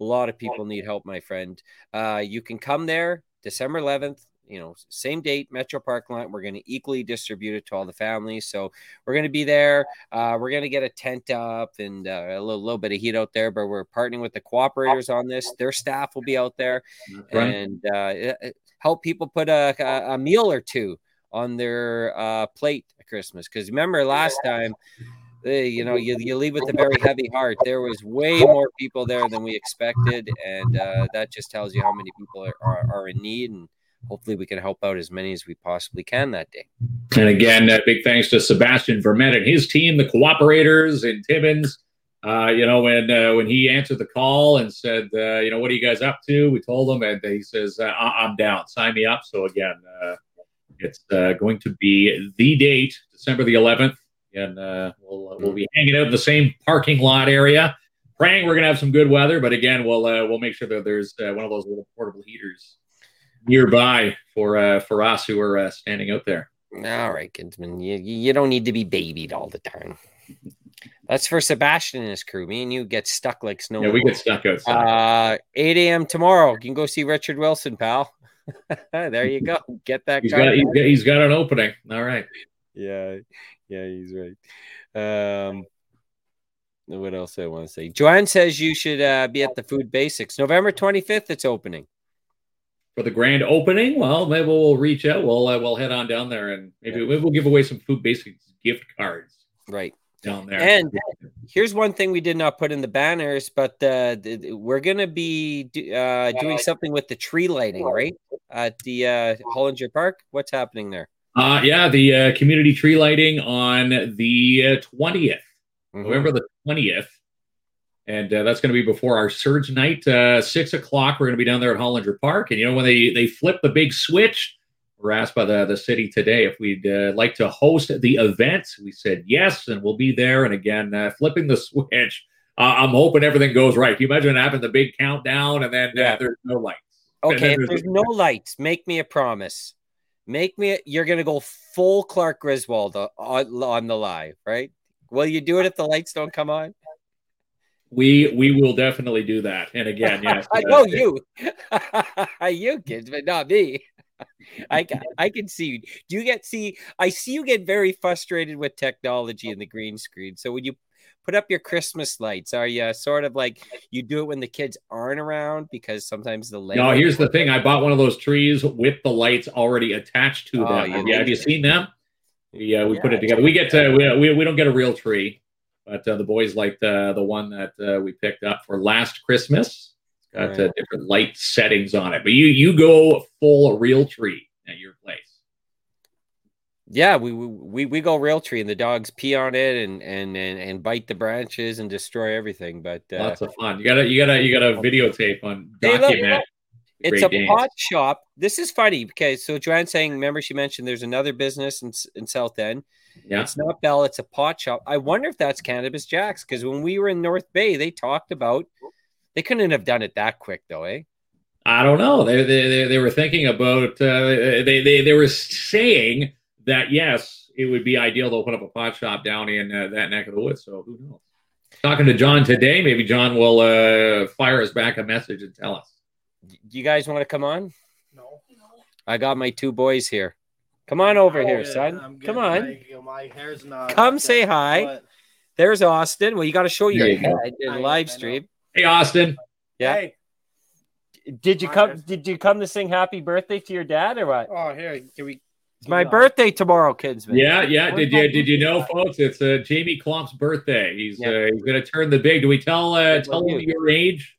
a lot of people need help, my friend. Uh, you can come there. December 11th, you know, same date, Metro Park Lot. We're going to equally distribute it to all the families. So we're going to be there. Uh, we're going to get a tent up and uh, a little, little, bit of heat out there, but we're partnering with the cooperators on this. Their staff will be out there right. and uh, help people put a, a, a, meal or two on their uh, plate at Christmas. Because remember last time, you know, you, you leave with a very heavy heart. There was way more people there than we expected, and uh, that just tells you how many people are, are, are, in need. And hopefully, we can help out as many as we possibly can that day. And again, uh, big thanks to Sebastian Vermette and his team, the cooperators in Timmins. Uh, you know, when uh, when he answered the call and said, uh, you know, what are you guys up to? We told him, and he says, uh, I'm down. Sign me up. So again, it's going to be the date, December the 11th and uh, we'll uh, we'll be hanging out in the same parking lot area. Praying we're gonna have some good weather, but again, we'll uh, we'll make sure that there's uh, one of those little portable heaters nearby for uh, for us who are uh, standing out there. All right, Kinsman, you you don't need to be babied all the time. That's for Sebastian and his crew. Me and you get stuck like snow. Yeah, we get stuck outside. Uh, 8 a.m. tomorrow. You can go see Richard Wilson, pal. [laughs] there you go. Get that. He's got, he's got, he's got an opening. All right. Yeah, yeah, he's right. Um, what else I want to say? Joanne says you should uh, be at the Food Basics November 25th. It's opening for the grand opening. Well, maybe we'll reach out. We'll uh, we'll head on down there and maybe, yeah. maybe we'll give away some Food Basics gift cards. Right down there. And here's one thing we did not put in the banners, but uh, we're going to be uh, doing something with the tree lighting, right? At the uh, Hollinger Park. What's happening there? Uh, yeah, the uh, community tree lighting on the 20th, uh, mm-hmm. November the 20th. And uh, that's going to be before our surge night, uh, six o'clock. We're going to be down there at Hollinger Park. And you know, when they they flip the big switch, we're asked by the, the city today if we'd uh, like to host the event. We said yes, and we'll be there. And again, uh, flipping the [laughs] switch, uh, I'm hoping everything goes right. Can you imagine having the big countdown and then uh, yeah. there's no lights? Okay, if there's no [laughs] lights, make me a promise. Make me. You're gonna go full Clark Griswold on, on the live, right? Will you do it if the lights don't come on? We we will definitely do that. And again, [laughs] yes, I know you, you kids, but not me. [laughs] I I can see you. Do you get see? I see you get very frustrated with technology and the green screen. So when you put up your Christmas lights? Are you sort of like you do it when the kids aren't around because sometimes the light? No, here's the thing. I bought one of those trees with the lights already attached to oh, them. Yeah, have you seen them? Yeah, we yeah, put it together. We get to we, we, we don't get a real tree, but uh, the boys liked uh, the one that uh, we picked up for last Christmas. Got uh, right. different light settings on it, but you you go full real tree at your place. Yeah, we we we go Realtree and the dogs pee on it and and and, and bite the branches and destroy everything. But uh, lots of fun. You gotta you gotta you gotta videotape on document. It's a pot shop. This is funny because so Joanne saying, remember she mentioned there's another business in in South End. Yeah, it's not Bell. It's a pot shop. I wonder if that's Cannabis Jacks because when we were in North Bay, they talked about they couldn't have done it that quick though, eh? I don't know. They they they, were thinking about uh, they they they were saying that yes, it would be ideal to open up a pot shop down in uh, that neck of the woods. So who knows? Talking to John today, maybe John will uh, fire us back a message and tell us. You guys want to come on? No. I got my two boys here. Come on over oh, here, yeah, son. Come on. My, my, hair's not. Come say hi. But... There's Austin. Well, you got to show your head in live stream. Hey, Austin. Yeah. Hey. Did you come? Did you come to sing happy birthday to your dad or what? Oh, here, can we? It's my birthday tomorrow, Kinsman. Yeah, yeah. Did you did you know, folks? It's uh, Jamie Klomp's birthday. He's Yeah. uh, he's gonna turn the big. Do we tell uh, tell him your age?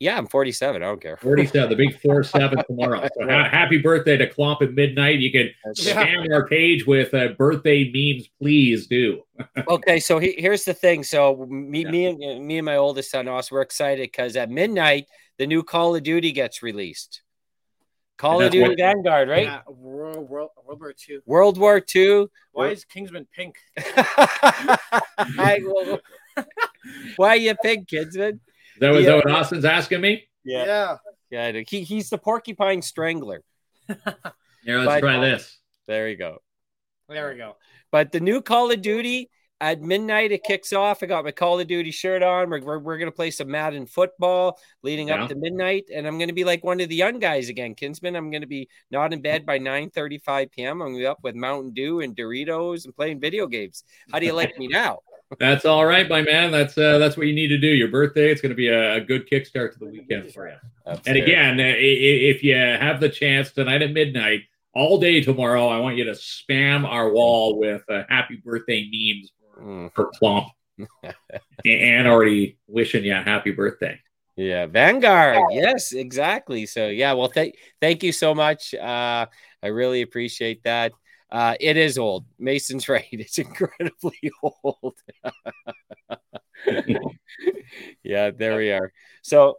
Yeah, I'm 47. I don't care. Forty seven, the big 47 [laughs] tomorrow. So ha- happy birthday to Klomp at midnight. You can Yeah. spam our page with uh, birthday memes, please do. [laughs] okay, so he, here's the thing. So me, me, and me and my oldest son, Os, we're excited because at midnight the new Call of Duty gets released. Call of Duty what- Vanguard, right? Yeah, World, World, World War II. World War II. Why is Kinsman pink? [laughs] I will- Why you pig, Kinsman? Is that, was Yeah. that what Austin's asking me? Yeah. Yeah, I know. he, he's the porcupine strangler. [laughs] Here, let's But- try uh, this. There you go. There we go. But the new Call of Duty at midnight, it kicks off. I got my Call of Duty shirt on. We're, we're, we're going to play some Madden football leading Yeah. up to midnight. And I'm going to be like one of the young guys again, Kinsman. I'm going to be not in bed by 9 35 p.m. I'm going to be up with Mountain Dew and Doritos and playing video games. How do you like me [laughs] now? That's all right, my man. That's uh, that's what you need to do. Your birthday, it's going to be a, a good kickstart to the weekend for you. That's And fair. again, if you have the chance tonight at midnight, all day tomorrow, I want you to spam our wall with uh, happy birthday memes Mm, for Klomp. [laughs] and already wishing you a happy birthday. yeah, Vanguard. Yes, exactly. So, yeah, well, thank thank you so much. Uh, I really appreciate that. Uh, it is old. Mason's [laughs] right. It's incredibly [laughs] old. [laughs] yeah, there we are. So,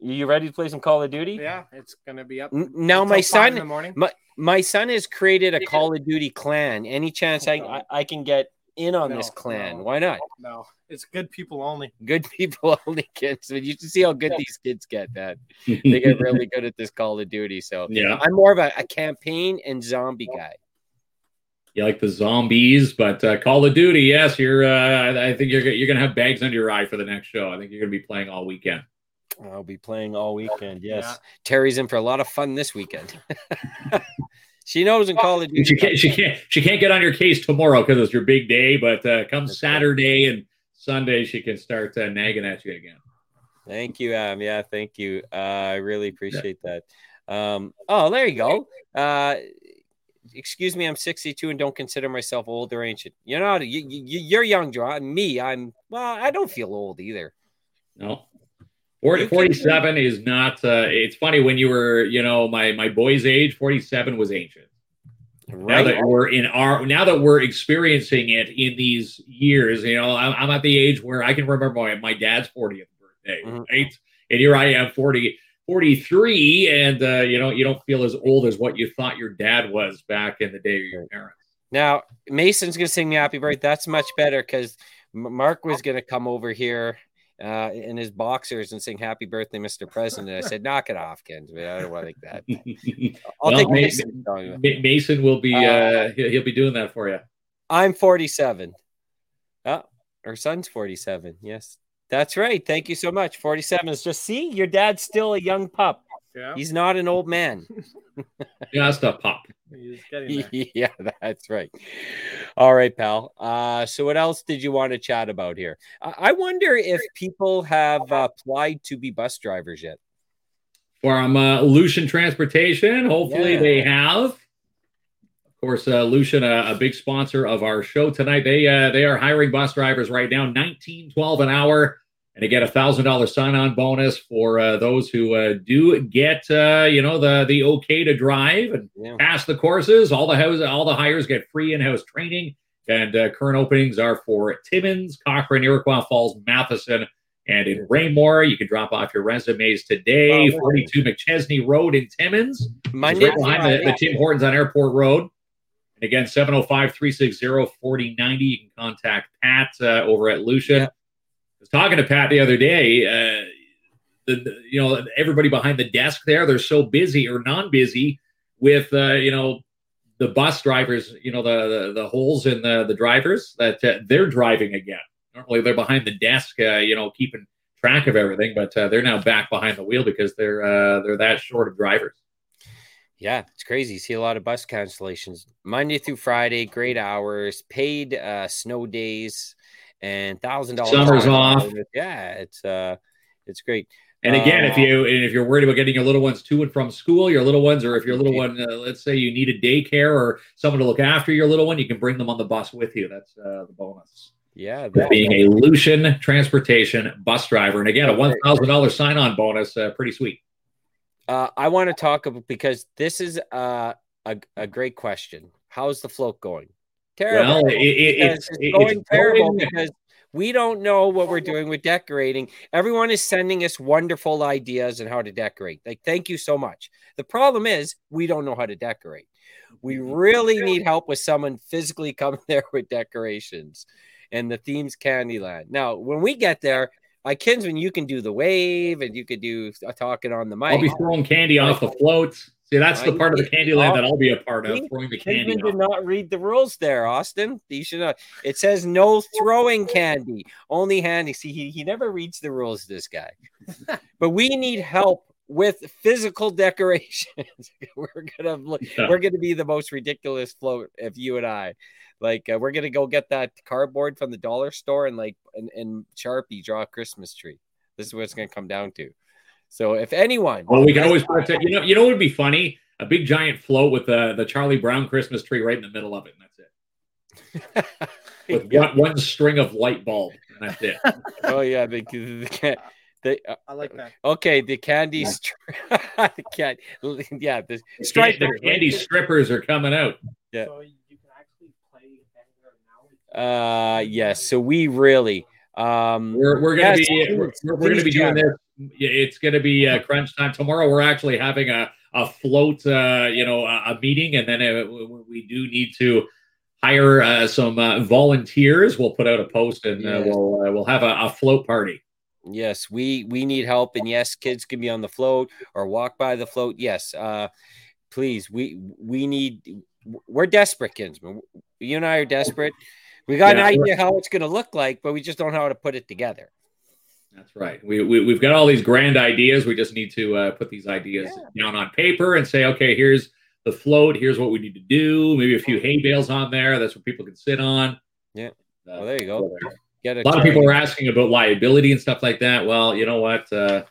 you ready to play some Call of Duty? Yeah, it's gonna be up. N- Now, my son, in the morning. my, my son has created a Call of Duty clan. Any chance I, I, I can get in on No, this clan? no. Why not? No, it's good people only. Good people only kids. But you should see how good these kids get. That they get really good at this Call of Duty. So yeah, I'm more of a, a campaign and zombie guy. You like the zombies, but uh, Call of Duty, yes, you're. Uh, I think you're you're going to have bags under your eye for the next show. I think you're going to be playing all weekend. I'll be playing all weekend. Yes, Yeah. Terry's in for a lot of fun this weekend. [laughs] she knows in Call of Duty. She can't. She can't. She can't get on your case tomorrow because it's your big day. But uh, come That's right. Saturday and Sunday, she can start uh, nagging at you again. Thank you, Am. Yeah, thank you. Uh, I really appreciate that. Um, oh, there you go. Uh, excuse me, I'm 62 and don't consider myself old or ancient. You're not. You, you, you're young, John. Me, I'm. Well, I don't feel old either. No. 40, 47 is not uh, it's funny when you were you know my my boy's age 47 was ancient Right. now Right? that we're in our now that we're experiencing it in these years you know i'm, I'm at the age where i can remember my, my dad's 40th birthday Mhm. right and here i am 40 43 and uh, you know you don't feel as old as what you thought your dad was back in the day of your parents Now Mason's gonna sing me happy birthday. That's much better because Mark was gonna come over here uh, in his boxers and sing happy birthday, Mr. President. I said, knock it off, Ken. I don't want like that. [laughs] I'll Well, take Mason. Mason will be uh, he'll, he'll be doing that for you I'm 47. Oh, our son's 47. Yes, that's right. Thank you so much. 47 is just see, your dad's still a young pup. Yeah, He's not an old man. just a pop he's getting there. [laughs] yeah, that's right. All right, pal. Uh, so what else did you want to chat about here? I I wonder if people have uh, applied to be bus drivers yet. from uh, Lucian Transportation. Hopefully, Yeah. they have. Of course, uh, Lucian, a, a big sponsor of our show tonight. They uh, they are hiring bus drivers right now, nineteen twelve an hour, and they get a thousand dollar sign on bonus for uh, those who uh, do get uh, you know the the okay to drive and Yeah. pass the courses. All the house, all the hires get free in house training, and uh, current openings are for Timmins, Cochrane, Iroquois Falls, Matheson, and in Ramore. You can drop off your resumes today. Oh, 42 McChesney Road in Timmins. Monday, right behind the, the Tim Hortons on Airport Road. And again, 705 360 4090. You can contact Pat uh, over at Lucia. Yeah. I was talking to Pat the other day. Uh, the, the- you know everybody behind the desk there they're so busy or non-busy with uh, you know the bus drivers you know the the, the holes in the the drivers that uh, they're driving again normally they're behind the desk uh, you know keeping track of everything but uh, they're now back behind the wheel because they're uh, they're that short of drivers Yeah, it's crazy. You see a lot of bus cancellations Monday through Friday, great hours, paid uh, snow days, and thousand dollars. Summer's off. Yeah, it's uh, it's great. And again, if Uh, you and if you're worried about getting your little ones to and from school, your little ones, or if your little [laughs] one, uh, let's say you need a daycare or someone to look after your little one, you can bring them on the bus with you. That's uh, the bonus. yeah, For being a Lucian transportation bus driver, and again, a one thousand dollars sign-on bonus, uh, pretty sweet. Uh, I want to talk about because this is uh, a a great question. How's the float going? Terrible. Well, it, it, it's, it's going it's terrible going- because we don't know what we're doing with decorating. Everyone is sending us wonderful ideas on how to decorate. Like, thank you so much. The problem is we don't know how to decorate. We really need help with someone physically coming [laughs] there with decorations. And the theme's Candyland. Now, when we get there, like Kinsman, you can do the wave and you could do uh, talking on the mic. I'll be throwing candy off the floats. See, that's the part of the candy land that I'll be a part of, throwing the candy Kinsman off. did not read the rules there, Austin. You should not. It says no throwing candy, only handy. See, he, he never reads the rules, this guy. [laughs] but we need help with physical decorations. [laughs] we're gonna Yeah. we're gonna be the most ridiculous float if you and I. Like uh, we're gonna go get that cardboard from the dollar store and like and, and Sharpie draw a Christmas tree. This is what it's gonna come down to. So if anyone, Well, we can always put you know, you know what would be funny? A big giant float with the the Charlie Brown Christmas tree right in the middle of it, and that's it. [laughs] With one, one string of light bulb, and that's it. [laughs] oh yeah, the, the, the, the uh, I like that. Okay, the candy, stri- [laughs] the yeah, the The the candy strippers are coming out. Yeah. So you can actually play now. Uh, yes. So we really, um, We're, we're gonna Yes, be we're, we're gonna be doing this. Yeah, It's gonna be uh, crunch time tomorrow. We're actually having a a float, uh, you know, a, a meeting, and then uh, we- we do need to hire uh, some uh, volunteers. We'll put out a post, and uh, Yes. we'll uh, we'll have a, a float party. Yes, we we need help, and yes, kids can be on the float or walk by the float. Yes, uh, please, we we need. We're desperate, Kinsman. You and I are desperate. We got Yeah. an idea how it's going to look like, but we just don't know how to put it together. That's right. We, we we've got all these grand ideas. We just need to uh, put these ideas down on paper and say, okay, here's the float. Here's what we need to do. Maybe a few hay bales on there. That's what people can sit on. Yeah. Uh, Well, there you go. Get A lot of people are asking about liability and stuff like that. Well, you know what? Uh,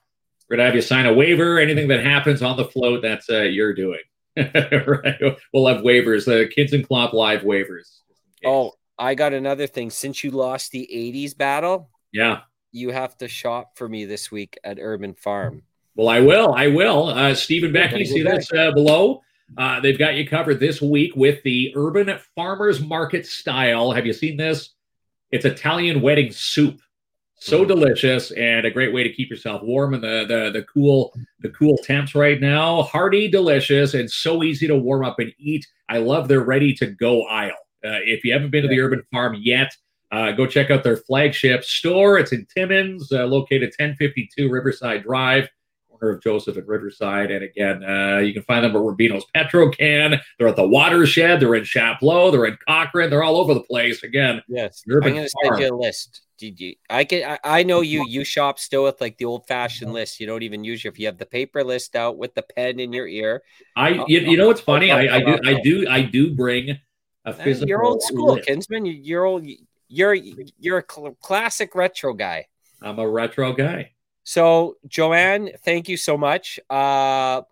we're gonna have you sign a waiver. Anything that happens on the float, that's uh, you're doing. [laughs] right? We'll have waivers. The kids and Klomp live waivers. Oh, I got another thing. Since you lost the '80s battle, yeah. you have to shop for me this week at Urban Farm. Well, I will. I will. Uh, Steve and Becky, see back. this uh, below? Uh, they've got you covered this week with the Urban Farmers Market style. Have you seen this? It's Italian wedding soup. So Mhm. delicious and a great way to keep yourself warm in the, the the cool the cool temps right now. Hearty, delicious, and so easy to warm up and eat. I love their ready to go aisle. Uh, if you haven't been to the Urban Farm yet, uh, go check out their flagship store. It's in Timmins, uh, located 1052 Riverside Drive, corner of Joseph and Riverside. And again, uh, you can find them at Rubino's Petrocan. They're at the Watershed. They're in Chapleau. They're in Cochrane. They're all over the place. Again, Yes, I'm going to send you a list. Did you? I can. I, I know you. You [laughs] shop still with like the old fashioned list. You don't even use your. If you have the paper list out with the pen in your ear, I you, you know what's funny? I, I do I do I do bring a physical. you're old school, list. Kinsman. You- You're old. You're you're a cl- classic retro guy. I'm a retro guy. So, Joanne, thank you so much. Uh,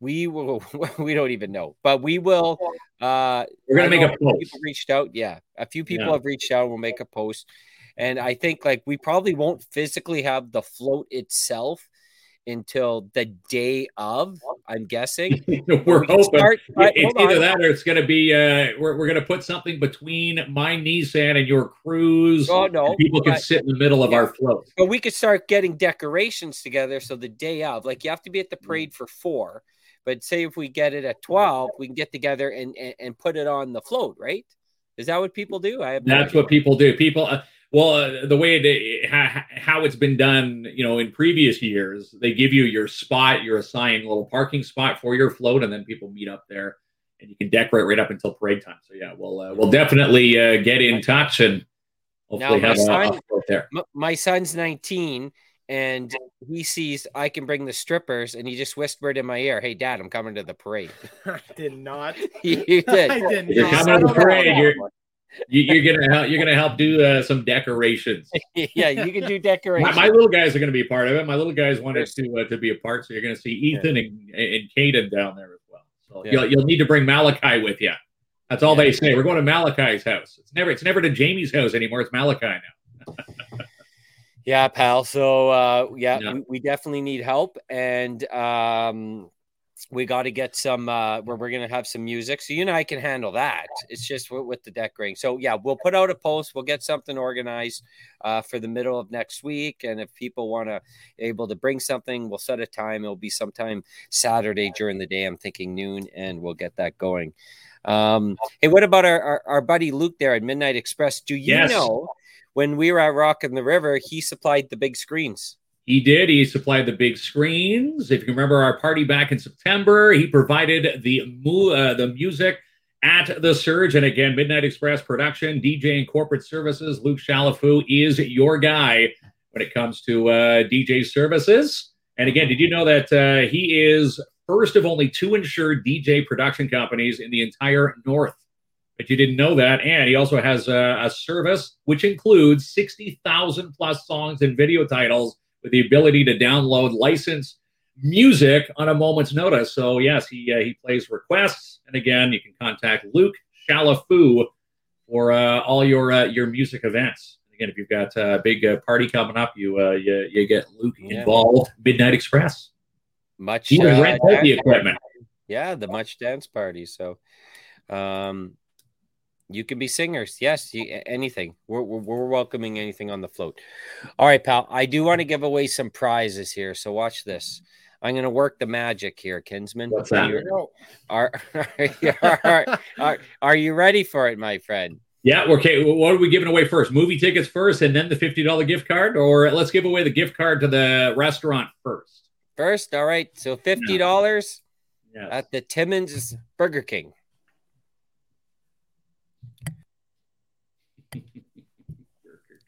we will. [laughs] We don't even know, but we will. Uh, We're gonna make a post. People reached out. Yeah, a few people Yeah. have reached out. We'll make a post, and I think like we probably won't physically have the float itself until the day of. I'm guessing. [laughs] we're We hoping start- but it's either on. that or it's going to be uh, we're, we're going to put something between my Nissan and your cruise. Oh no, people can but- sit in the middle of Yeah. our float. But we could start getting decorations together. So the day of, like you have to be at the Mm. parade for four. But say if we get it at 12, we can get together and, and, and put it on the float, right? Is that what people do? I have no That's idea. what people do. People, uh, well, uh, the way it, how, how it's been done, you know, in previous years, they give you your spot, you're assigned a little parking spot for your float, and then people meet up there, and you can decorate right up until parade time. So yeah, we'll uh, we'll definitely uh, get in touch and hopefully Now, my have a, a float there. My son's 19 and he sees I can bring the strippers and he just whispered in my ear, Hey, dad, I'm coming to the parade. [laughs] I did not. [laughs] you did. I did If you're not. coming to the parade, you're you, you're gonna help. You're gonna help do uh, some decorations. [laughs] yeah, you can do decorations. my little guys are to be a part of it. My little guys wanted to uh, to be a part, so you're to see Ethan and, and Caden down there as well. So Yeah. you'll, you'll need to bring Malachi with you. That's all Yeah. they say. We're going to Malachi's house. It's never it's never to Jamie's house anymore. It's Malachi now. [laughs] Yeah, pal. So uh yeah, Yeah. We, we definitely need help and um we got to get some uh where we're gonna have some music so you and i can handle that. It's just with, with the decorating. So yeah we'll put out a post we'll get something organized uh for the middle of next week and if people want to able to bring something we'll set a time. It'll be sometime saturday during the day i'm thinking noon and we'll get that going. Um hey what about our our, our buddy luke there at midnight express? Do you Yes. know when we were at Rock in the River, he supplied the big screens. He did. He supplied the big screens. If you remember our party back in September, he provided the mu- uh, the music at the Surge. And again, Midnight Express production, DJ and corporate services. Luke Chalifoux is your guy when it comes to uh, DJ services. And again, did you know that uh, he is first of only two insured DJ production companies in the entire North? But you didn't know that. And he also has a, a service which includes 60,000 plus songs and video titles with the ability to download licensed music on a moment's notice. So yes, he uh, he plays requests, and again, you can contact Luke Chalifoux for uh, all your uh, your music events. Again, if you've got a big uh, party coming up, you uh, you, you get Luke Yeah. involved. Midnight Express. Much uh, rent out the equipment. Yeah, the much dance party. So, um, you can be singers. Yes, you, anything. We're, we're we're welcoming anything on the float. All right, pal. I do want to give away some prizes here. So watch this. I'm going to work the magic here, Kinsman. What's Are that? you, are, are, are, are you ready for it, my friend? Yeah. Okay. What are we giving away first? Movie tickets first, and then the fifty dollar gift card, or let's give away the gift card to the restaurant first. First, all right. So fifty dollars Yeah. at the Timmins Burger King.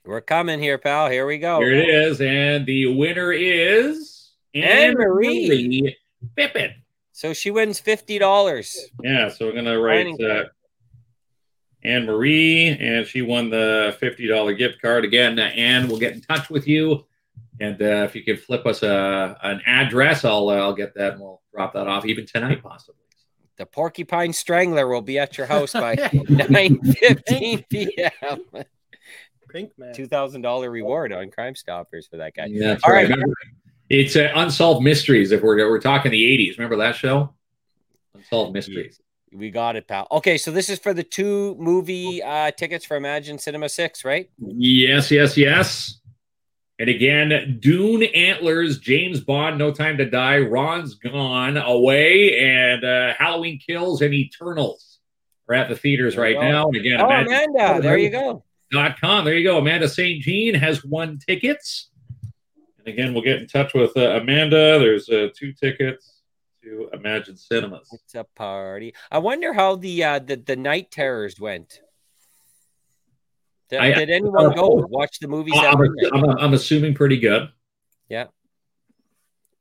We're coming here, pal. Here we go. Here it is, and the winner is Anne-Marie. Anne-Marie Pippin. So she wins fifty dollars. Yeah, so we're gonna write uh, Anne Marie, and she won the fifty dollar gift card. Again, uh, Anne will get in touch with you, and uh, if you could flip us a an address, I'll uh, I'll get that, and we'll drop that off even tonight, possibly. The Porcupine Strangler will be at your house by [laughs] nine fifteen p.m. Pink man. Two thousand dollar reward on Crime Stoppers for that guy. Yeah, that's All right. right. It's uh, unsolved mysteries. If we're we're talking the eighties, remember that show? Unsolved mysteries. We got it, pal. Okay, so this is for the two movie uh, tickets for Imagine Cinema Six, right? Yes, yes, yes. And again, Dune Antlers, James Bond, No Time to Die, Ron's Gone Away, and uh, Halloween Kills and Eternals are at the theaters right you go. now. And again, Oh, Imagine- Amanda, there you go. Dot com. There you go. Amanda St. Jean has won tickets. And again, we'll get in touch with uh, Amanda. There's uh, two tickets to Imagine Cinemas. It's a party. I wonder how the uh, the the night terrors went. Did, I- did anyone go watch the movies? I'm. I'm, I'm assuming pretty good.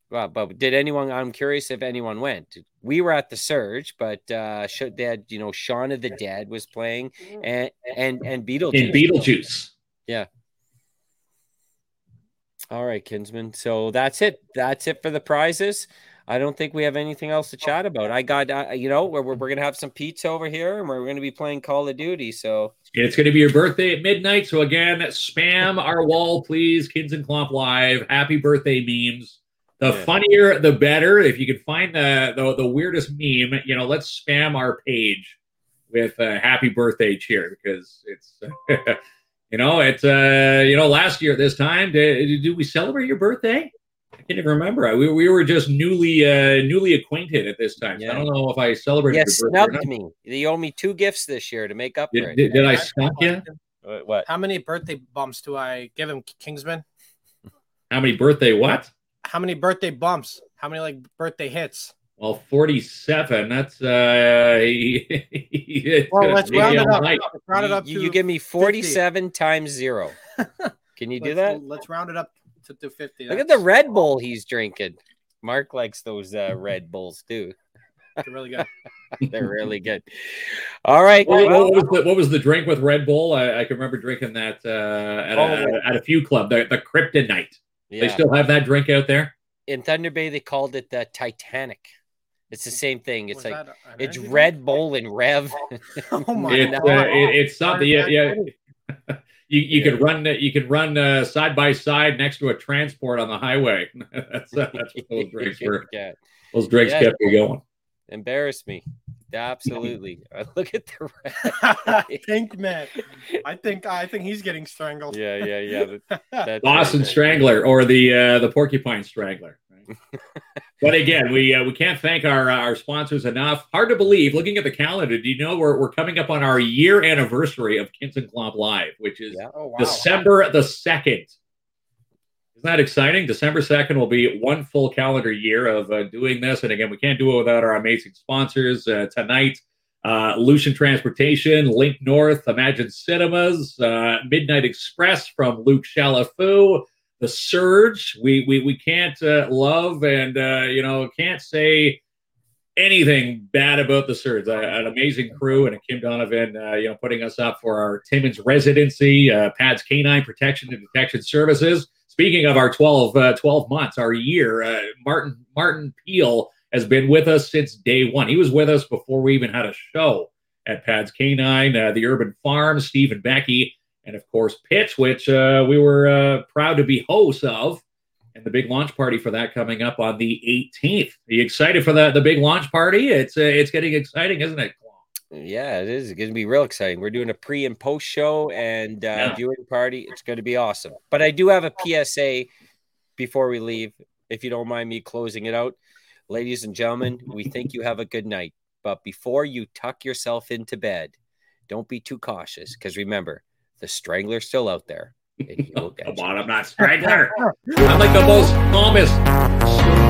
Well, but did anyone? I'm curious if anyone went. We were at the Surge, but uh, should they had you know Shaun of the Dead was playing and and and Beetlejuice. In Beetlejuice. Yeah. All right, Kinsman. So that's it. That's it for the prizes. I don't think we have anything else to chat about. I got, uh, you know, we're, we're going to have some pizza over here and we're going to be playing Call of Duty. So, It's going to be your birthday at midnight. So again, spam our wall, please. Kins and Klomp Live. Happy birthday memes. The Yeah. funnier, the better. If you could find the, the the weirdest meme, you know, let's spam our page with uh, happy birthday cheer because it's, [laughs] you know, it's uh, you know, last year at this time, did, did we celebrate your birthday? I can't even remember. We, we were just newly uh, newly acquainted at this time. So I don't know if I celebrated yeah, your birthday. or snubbed not. me. You owe me two gifts this year to make up for Did, it. did, did I skunk you? What? How many birthday bumps do I give him, Kinsman? How many birthday what? How many birthday bumps? How many like birthday hits? Well, 47. That's uh [laughs] Well, let's round you it up. light. Let's round it up You, to you give me 47 times zero. [laughs] Can you do let's- that? Let's round it up to, to 50. Look at the Red Bull he's drinking. Mark likes those uh, Red Bulls too. They're really good. [laughs] They're really good. All right. What, well, what was the, what was the drink with Red Bull? I, I can remember drinking that uh, at, Oh. a, at a few club. The, the Kryptonite. They still have that drink out there. In Thunder Bay, they called it the Titanic. It's the same thing. It's Was like it's Red? Bull and Rev. Oh [laughs] my It's, no. uh, it, it's something. Yeah, yeah. [laughs] You, you Yeah. could run you can run uh, side by side next to a transport on the highway. [laughs] that's uh, that's what those drinks were. Yeah. Those drinks Yeah. kept me going. Embarrass me. Absolutely. [laughs] I look at the [laughs] red. Pink man. I think I think he's getting strangled. yeah, yeah, yeah. that- [laughs] That's Boston right. Strangler or the uh, the Porcupine Strangler. right? but again, we uh, we can't thank our uh, our sponsors enough. Hard to believe. Looking at the calendar, do you know we're we're coming up on our year anniversary of Kins and Klomp Live, which is Yeah. Oh wow. December the second. Isn't that exciting? December second will be one full calendar year of uh, doing this, and again, we can't do it without our amazing sponsors uh, tonight. Uh, Lucian Transportation, Link North, Imagine Cinemas, uh, Midnight Express from Luke Chalifoux, The Surge. We we we can't uh, love and uh, you know can't say anything bad about the Surge. An amazing crew and a Kim Donovan, uh, you know, putting us up for our Timmins residency, uh, Pads Canine Protection and Detection Services. Speaking of our 12, uh, 12 months, our year, uh, Martin Martin Peel has been with us since day one. He was with us before we even had a show at Pads Canine, uh, the Urban Farm, Steve and Becky, and of course Pitch, which uh, we were uh, proud to be hosts of, and the big launch party for that coming up on the 18th. Are you excited for the the big launch party? It's uh, it's getting exciting, isn't it? Yeah, it is. It's going to be real exciting. We're doing a pre and post show and uh, Yeah. viewing party. It's going to be awesome. But I do have a PSA before we leave, if you don't mind me closing it out. Ladies and gentlemen, we think you have a good night. But before you tuck yourself into bed, don't be too cautious because remember, the strangler's still out there. And he [laughs] will get Come you. on, I'm not strangler. I'm like the most calmest